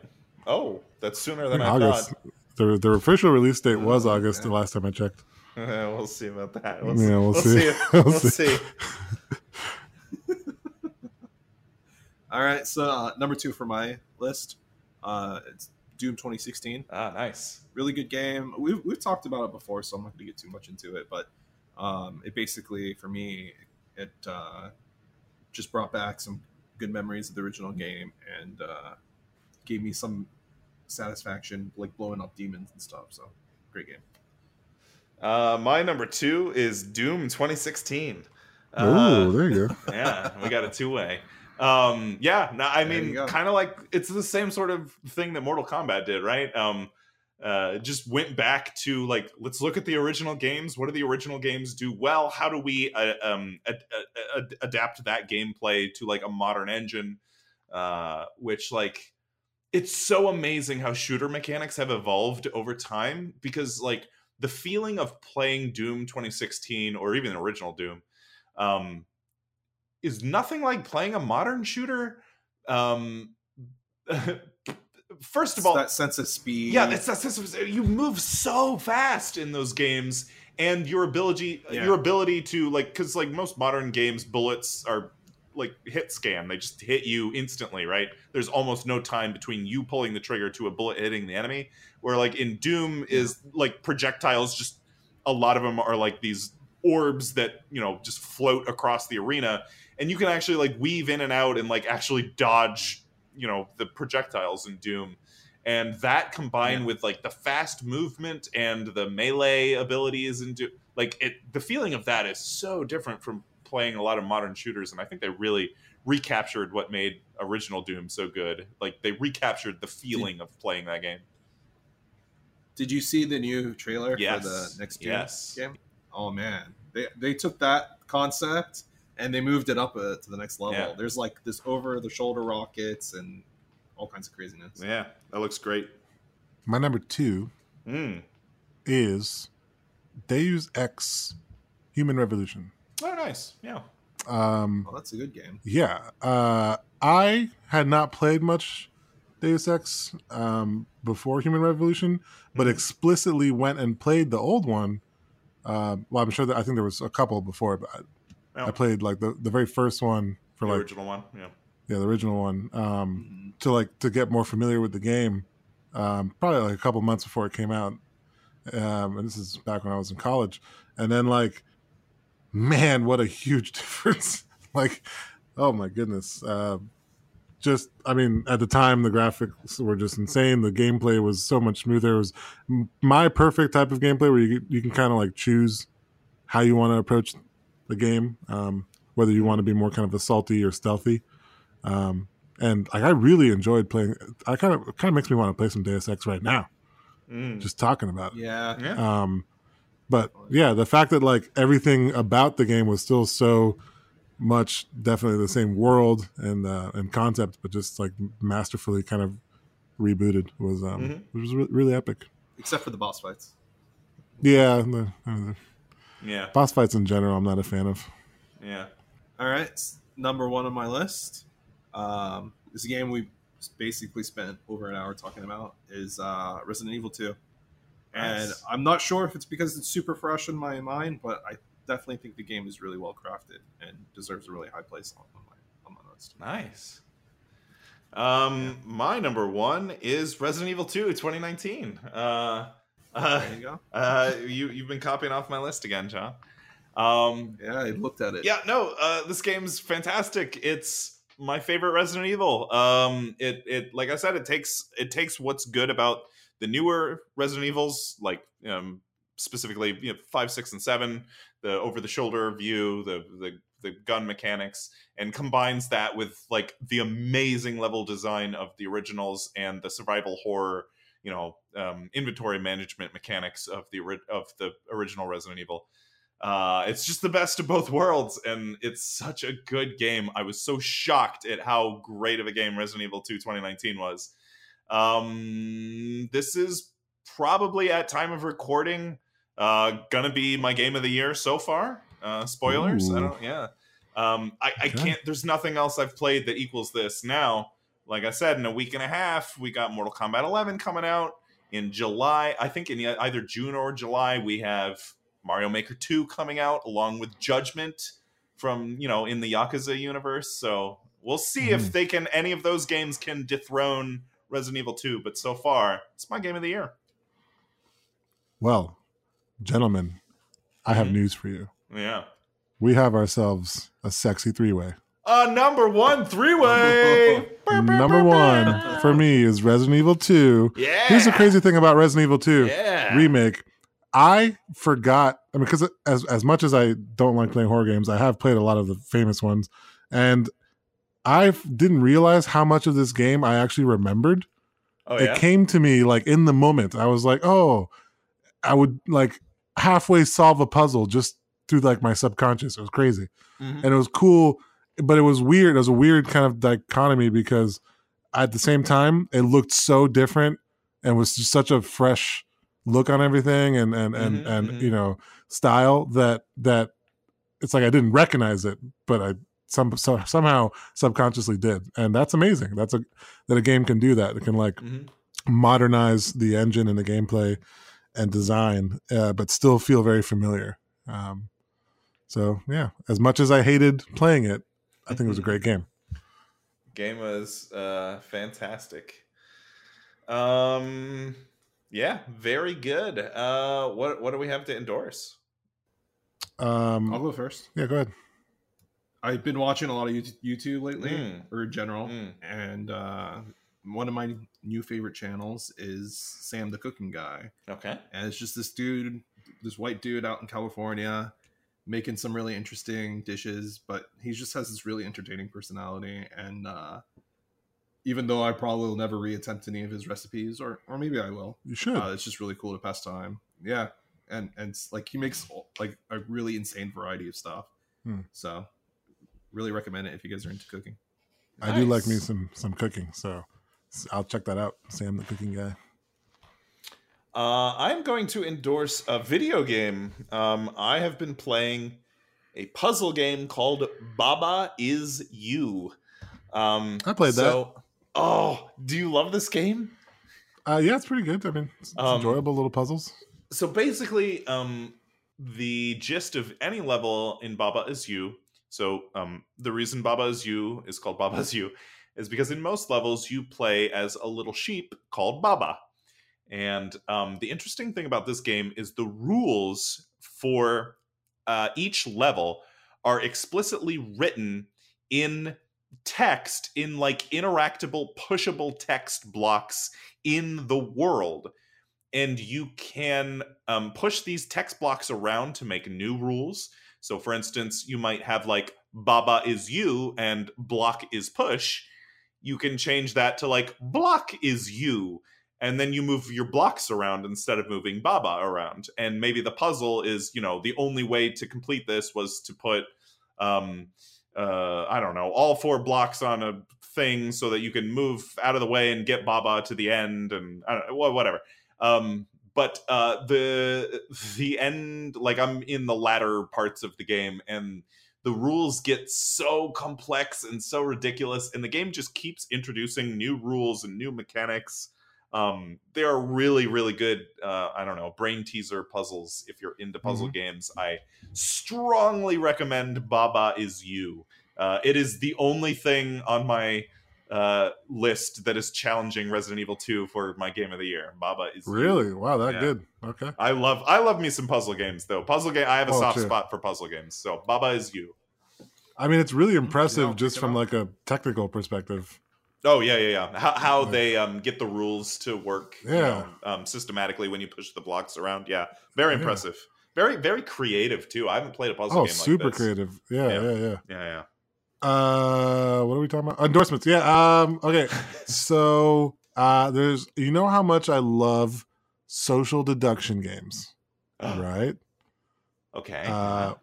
[SPEAKER 2] Oh, that's sooner than I
[SPEAKER 1] August.
[SPEAKER 2] thought.
[SPEAKER 1] The the official release date was
[SPEAKER 3] Oh,
[SPEAKER 1] August.
[SPEAKER 3] okay.
[SPEAKER 1] The last time I checked.
[SPEAKER 2] we'll see about that.
[SPEAKER 1] Yeah,
[SPEAKER 2] We'll,
[SPEAKER 1] we'll
[SPEAKER 2] we'll
[SPEAKER 1] see.
[SPEAKER 2] see.
[SPEAKER 1] We'll
[SPEAKER 2] We'll
[SPEAKER 1] see.
[SPEAKER 2] see.
[SPEAKER 3] All right. So uh, number two for my list, uh, it's Doom 2016.
[SPEAKER 2] Ah, nice.
[SPEAKER 3] Really good game. We've we've talked about it before, so I'm not going to get too much into it. But um, it basically, for me, it uh, just brought back some good memories of the original game and uh, gave me some satisfaction, like blowing up demons and stuff. So great game.
[SPEAKER 2] Uh, my number two is Doom 2016.
[SPEAKER 1] Oh,
[SPEAKER 2] Uh,
[SPEAKER 1] there you go.
[SPEAKER 2] yeah, we got a two way. Um, yeah, no, I mean, kind of like it's the same sort of thing that Mortal Kombat did, right? Um, uh, just went back to like, let's look at the original games. What do the original games do well? How do we uh, um, ad- uh, ad- adapt that gameplay to like a modern engine? Uh, which like, it's so amazing how shooter mechanics have evolved over time because like the feeling of playing Doom 2016 or even the original Doom um, is nothing like playing a modern shooter. Um, first of
[SPEAKER 3] It's
[SPEAKER 2] all,
[SPEAKER 3] that sense of speed.
[SPEAKER 2] yeah, that's that's, that's you move so fast in those games, and your ability
[SPEAKER 3] Yeah.
[SPEAKER 2] your ability to like because like most modern games, bullets are like hit scan. They just hit you instantly, right? There's almost no time between you pulling the trigger to a bullet hitting the enemy. Where like in Doom is like projectiles, just a lot of them are like these orbs that you know just float across the arena, and you can actually like weave in and out and like actually dodge you know the projectiles in Doom. And that combined
[SPEAKER 3] Yeah.
[SPEAKER 2] with like the fast movement and the melee abilities and do like it the feeling of that is so different from playing a lot of modern shooters. And i think they really recaptured what made original doom so good. Like they recaptured the feeling of playing that game.
[SPEAKER 3] Did you see the new trailer
[SPEAKER 2] yes
[SPEAKER 3] for the next Doom
[SPEAKER 2] yes.
[SPEAKER 3] game? Oh man, they they took that concept and they moved it up uh, to the next level.
[SPEAKER 2] Yeah.
[SPEAKER 3] There's like this over the shoulder rockets and all kinds of craziness.
[SPEAKER 2] yeah that looks great
[SPEAKER 1] My number two
[SPEAKER 2] mm.
[SPEAKER 1] is Deus Ex: Human Revolution.
[SPEAKER 2] oh nice yeah
[SPEAKER 1] Um,
[SPEAKER 3] Oh, that's a good game.
[SPEAKER 1] yeah, uh, I had not played much Deus Ex um, before Human Revolution, but
[SPEAKER 2] Mhm.
[SPEAKER 1] explicitly went and played the old one. Uh, well, I'm sure that I think there was a couple before, but I, played like the, the very first one for
[SPEAKER 2] the
[SPEAKER 1] like
[SPEAKER 2] original one yeah
[SPEAKER 1] yeah the original one um,
[SPEAKER 3] Mhm.
[SPEAKER 1] to like to get more familiar with the game. Um, probably like a couple months before it came out, um, and this is back when I was in college. And then like, man, what a huge difference like, oh my goodness. Uh, just, I mean, at the time, the graphics were just insane. The gameplay was so much smoother. It was my perfect type of gameplay where you you can kind of like choose how you want to approach the game, um, whether you want to be more kind of a salty or stealthy. Um, and like, I really enjoyed playing. I kind of kind of makes me want to play some Deus Ex right now,
[SPEAKER 2] Mm.
[SPEAKER 1] just talking about it.
[SPEAKER 3] Yeah.
[SPEAKER 2] Yeah.
[SPEAKER 1] Um, but yeah, the fact that like everything about the game was still so much definitely the same world and uh, and concept, but just like masterfully kind of rebooted was um
[SPEAKER 2] Mhm.
[SPEAKER 1] was re- really epic.
[SPEAKER 3] Except for the boss fights.
[SPEAKER 1] Yeah, the, uh,
[SPEAKER 2] yeah.
[SPEAKER 1] boss fights in general, I'm not a fan of.
[SPEAKER 2] Yeah.
[SPEAKER 3] All right, number one on my list. Um, this game we basically spent over an hour talking about is uh, Resident Evil 2. And
[SPEAKER 2] Nice.
[SPEAKER 3] I'm not sure if it's because it's super fresh in my mind, but I definitely think the game is really well crafted and deserves a really high place on, on my on my list.
[SPEAKER 2] Nice. Um, my number one is Resident Evil 2 2019. Uh, uh,
[SPEAKER 3] There you go.
[SPEAKER 2] uh, you you've been copying off my list again, John. Um,
[SPEAKER 3] Yeah, I looked at it.
[SPEAKER 2] yeah, no, uh, this game's fantastic. It's my favorite Resident Evil. Um, it it like I said, it takes it takes what's good about the newer Resident Evils, like um, specifically you know, five, six, and seven, the over the shoulder view, the the the gun mechanics, and combines that with like the amazing level design of the originals and the survival horror, you know, um, inventory management mechanics of the of the original Resident Evil. Uh, it's just the best of both worlds, and it's such a good game. I was so shocked at how great of a game Resident Evil 2 2019 was. Um, this is probably at time of recording uh, gonna be my game of the year so far. Uh, spoilers, I don't. Yeah, um, I, I
[SPEAKER 1] Okay.
[SPEAKER 2] can't. There's nothing else I've played that equals this. Now, like I said, in a week and a half, we got Mortal Kombat 11 coming out in July. I think in either June or July, we have Mario Maker 2 coming out along with Judgment from, you know, in the Yakuza universe. So we'll see if
[SPEAKER 1] Mhm.
[SPEAKER 2] they can, any of those games can dethrone Resident Evil 2. But so far, it's my game of the year.
[SPEAKER 1] Well, gentlemen, I have
[SPEAKER 2] Mhm.
[SPEAKER 1] news for you.
[SPEAKER 2] Yeah.
[SPEAKER 1] We have ourselves a sexy three way.
[SPEAKER 2] Uh, number one, three way.
[SPEAKER 1] Number one for me is Resident Evil 2.
[SPEAKER 2] Yeah.
[SPEAKER 1] Here's the crazy thing about Resident Evil 2
[SPEAKER 2] Yeah.
[SPEAKER 1] remake. I forgot. I mean, because as as much as I don't like playing horror games, I have played a lot of the famous ones, and I didn't realize how much of this game I actually remembered.
[SPEAKER 2] oh,
[SPEAKER 1] It
[SPEAKER 2] yeah.
[SPEAKER 1] came to me like in the moment. I was like, oh, I would like halfway solve a puzzle just through like my subconscious. It was crazy
[SPEAKER 2] Mhm.
[SPEAKER 1] and it was cool but it was weird it was a weird kind of dichotomy because at the same time it looked so different and was just such a fresh look on everything and and and,
[SPEAKER 2] Mhm,
[SPEAKER 1] and
[SPEAKER 2] mhm.
[SPEAKER 1] you know style that that it's like i didn't recognize it but i some so, somehow subconsciously did and that's amazing that's a that a game can do that it can like
[SPEAKER 2] Mhm.
[SPEAKER 1] modernize the engine and the gameplay and design, uh, but still feel very familiar. Um, so yeah, as much as I hated playing it, I think it was a great game.
[SPEAKER 2] game was uh fantastic um yeah very good uh what what do we have to endorse
[SPEAKER 1] Um, I'll
[SPEAKER 3] go first.
[SPEAKER 1] yeah, go ahead.
[SPEAKER 3] I've been watching a lot of YouTube- YouTube lately,
[SPEAKER 2] Mm.
[SPEAKER 3] or in general,
[SPEAKER 2] Mm.
[SPEAKER 3] and uh, one of my new favorite channels is Sam the Cooking Guy.
[SPEAKER 2] okay
[SPEAKER 3] and it's just this dude, this white dude out in California, making some really interesting dishes. But he just has this really entertaining personality, and uh, even though I probably will never reattempt any of his recipes, or or maybe I will,
[SPEAKER 1] You should.
[SPEAKER 3] uh, it's just really cool to pass time. Yeah, and and like he makes like a really insane variety of stuff.
[SPEAKER 1] Hmm.
[SPEAKER 3] So, really recommend it if you guys are into cooking.
[SPEAKER 1] I do like me some some cooking, so I'll check that out. Sam, the cooking guy.
[SPEAKER 2] Uh i'm going to endorse a video game um i have been playing a puzzle game called baba is you um
[SPEAKER 1] I played that.
[SPEAKER 2] oh do you love this game
[SPEAKER 1] Uh, yeah, it's pretty good. I mean, it's, it's
[SPEAKER 2] Um,
[SPEAKER 1] enjoyable little puzzles.
[SPEAKER 2] so basically um the gist of any level in baba is you so um the reason baba is you is called baba is you is because in most levels you play as a little sheep called baba and um the interesting thing about this game is the rules for uh each level are explicitly written in text in like interactable pushable text blocks in the world. And you can um, push these text blocks around to make new rules. So for instance you might have like baba is you and block is push. You can change that to like block is you and then you move your blocks around instead of moving baba around. And maybe the puzzle is you know the only way to complete this was to put um uh i don't know all four blocks on a thing so that you can move out of the way and get baba to the end and whatever. Um but uh the the end like i'm in the latter parts of the game and the rules get so complex and so ridiculous and the game just keeps introducing new rules and new mechanics um they are really really good uh i don't know brain teaser puzzles if you're into puzzle games i strongly recommend baba is you uh it is the only thing on my uh list that is challenging resident evil 2 for my game of the year baba is You.
[SPEAKER 1] Really? Wow, that
[SPEAKER 2] Yeah.
[SPEAKER 1] good. Okay.
[SPEAKER 2] i love i love me some puzzle games though puzzle game i have a
[SPEAKER 1] Oh,
[SPEAKER 2] soft
[SPEAKER 1] sure.
[SPEAKER 2] spot for puzzle games so baba is you
[SPEAKER 1] I mean, it's really impressive
[SPEAKER 3] Yeah,
[SPEAKER 1] just from like a technical perspective.
[SPEAKER 2] Oh yeah, yeah, yeah. How how
[SPEAKER 1] Like-
[SPEAKER 2] they um get the rules to work, you
[SPEAKER 1] Yeah.
[SPEAKER 2] know, um, systematically when you push the blocks around. Yeah, very
[SPEAKER 1] Yeah.
[SPEAKER 2] impressive. Very very creative too. I haven't played a puzzle
[SPEAKER 1] Oh,
[SPEAKER 2] game
[SPEAKER 1] super
[SPEAKER 2] like this.
[SPEAKER 1] creative. Yeah,
[SPEAKER 2] Yeah.
[SPEAKER 1] yeah, yeah.
[SPEAKER 2] Yeah,
[SPEAKER 1] Uh, what are we talking about? Endorsements. Yeah. Um. Okay. So, uh, there's you know how much I love social deduction games, right?
[SPEAKER 2] okay.
[SPEAKER 1] Uh,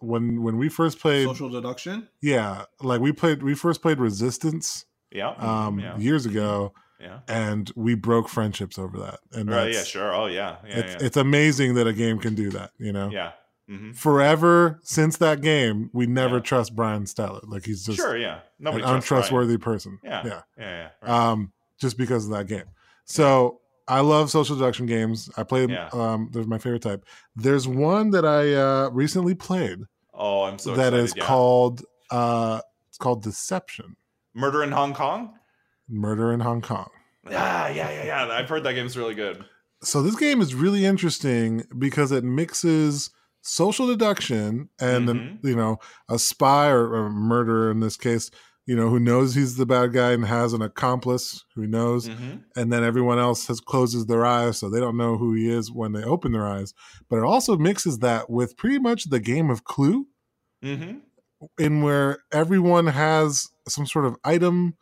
[SPEAKER 1] when when we first played,
[SPEAKER 3] Social deduction.
[SPEAKER 1] yeah, like we played, we first played Resistance,
[SPEAKER 2] yeah.
[SPEAKER 1] um,
[SPEAKER 2] yeah.
[SPEAKER 1] years ago,
[SPEAKER 2] Yeah.
[SPEAKER 1] and we broke friendships over that. And
[SPEAKER 2] Right. Yeah. Sure. Oh yeah. Yeah.
[SPEAKER 1] it's
[SPEAKER 2] yeah.
[SPEAKER 1] it's amazing that a game can do that. You know.
[SPEAKER 2] yeah. hmm
[SPEAKER 1] Forever since that game, we never
[SPEAKER 2] Yeah.
[SPEAKER 1] trust Brian Steller. Like he's just
[SPEAKER 2] Sure. Yeah.
[SPEAKER 1] an
[SPEAKER 2] Nobody Ryan.
[SPEAKER 1] untrustworthy person.
[SPEAKER 2] Yeah.
[SPEAKER 1] yeah.
[SPEAKER 2] Yeah. Yeah. Right.
[SPEAKER 1] um, just because of that game. So I love social deduction games. I play. Um, they're my favorite type. There's one that I uh, recently played
[SPEAKER 2] oh, I'm so
[SPEAKER 1] that
[SPEAKER 2] excited.
[SPEAKER 1] is called uh, it's called Deception:
[SPEAKER 2] Murder in Hong Kong.
[SPEAKER 1] Murder in Hong Kong.
[SPEAKER 2] Yeah. Yeah. Yeah. Yeah. I've heard that game's really good.
[SPEAKER 1] So this game is really interesting because it mixes social deduction and
[SPEAKER 2] Mhm.
[SPEAKER 1] you know a spy or a murderer in this case you know who knows he's the bad guy and has an accomplice who knows
[SPEAKER 2] hmm
[SPEAKER 1] and then everyone else has closes their eyes so they don't know who he is when they open their eyes but it also mixes that with pretty much the game of clue
[SPEAKER 2] hmm
[SPEAKER 1] in where everyone has some sort of item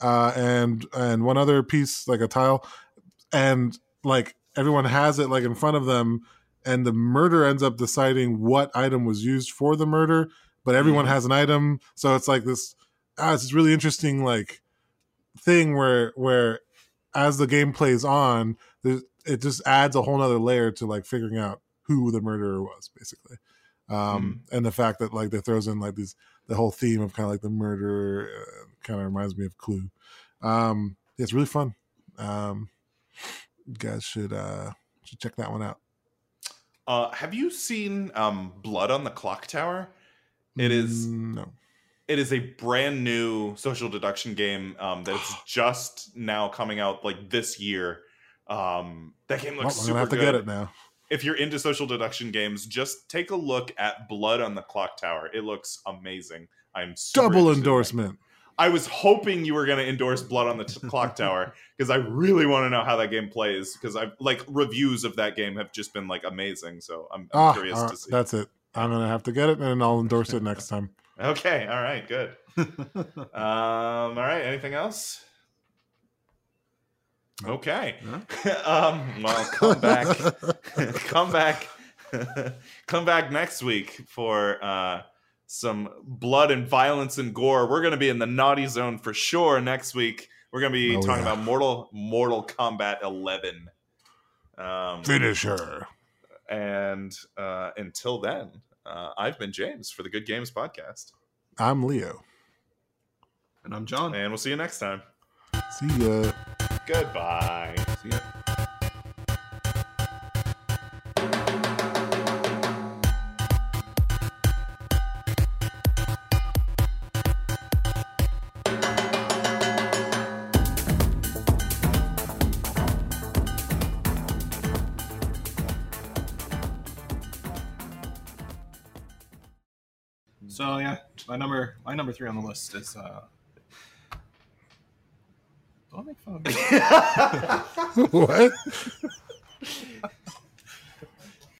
[SPEAKER 1] uh, and and one other piece like a tile and like everyone has it like in front of them and the murder ends up deciding what item was used for the murder but everyone
[SPEAKER 2] Mhm.
[SPEAKER 1] has an item so it's like this ah, it's this really interesting like thing where where as the game plays on it just adds a whole nother layer to like figuring out who the murderer was basically um and the fact that like they throws in like these the whole theme of kind of like the murder uh, kind of reminds me of clue um it's really fun um you guys should uh should check that one out
[SPEAKER 2] Uh, have you seen um, Blood on the Clock Tower? It is
[SPEAKER 1] Mm, no
[SPEAKER 2] it is a brand new social deduction game um, that is just now coming out like this year. Um, that game
[SPEAKER 1] well,
[SPEAKER 2] looks
[SPEAKER 1] i'm
[SPEAKER 2] super
[SPEAKER 1] gonna have to
[SPEAKER 2] good.
[SPEAKER 1] get it now
[SPEAKER 2] If you're into social deduction games, just take a look at Blood on the Clock Tower. It looks amazing. I'm super
[SPEAKER 1] double endorsement
[SPEAKER 2] I was hoping you were going to endorse Blood on the t- Clock Tower because I really want to know how that game plays because I've like reviews of that game have just been like amazing. So I'm, I'm
[SPEAKER 1] ah,
[SPEAKER 2] curious
[SPEAKER 1] all
[SPEAKER 2] to see.
[SPEAKER 1] that's it i'm gonna have to get it and i'll endorse it next time
[SPEAKER 2] Okay, all right, good. Um, all right, anything else? Okay. um, well, come back, come back, come back next week for uh, some blood and violence and gore. We're going to be in the naughty zone for sure next week. We're going to be
[SPEAKER 1] Oh,
[SPEAKER 2] talking
[SPEAKER 1] yeah.
[SPEAKER 2] about Mortal Mortal Kombat 11. Um,
[SPEAKER 1] finish her
[SPEAKER 2] and uh, until then, uh, I've been James for the Good Games podcast,
[SPEAKER 1] i'm leo
[SPEAKER 3] and I'm John.
[SPEAKER 2] and we'll see you next time.
[SPEAKER 1] see ya
[SPEAKER 2] Goodbye.
[SPEAKER 3] See ya. So yeah, my number my number three on the list is uh, don't make fun of me.
[SPEAKER 1] what?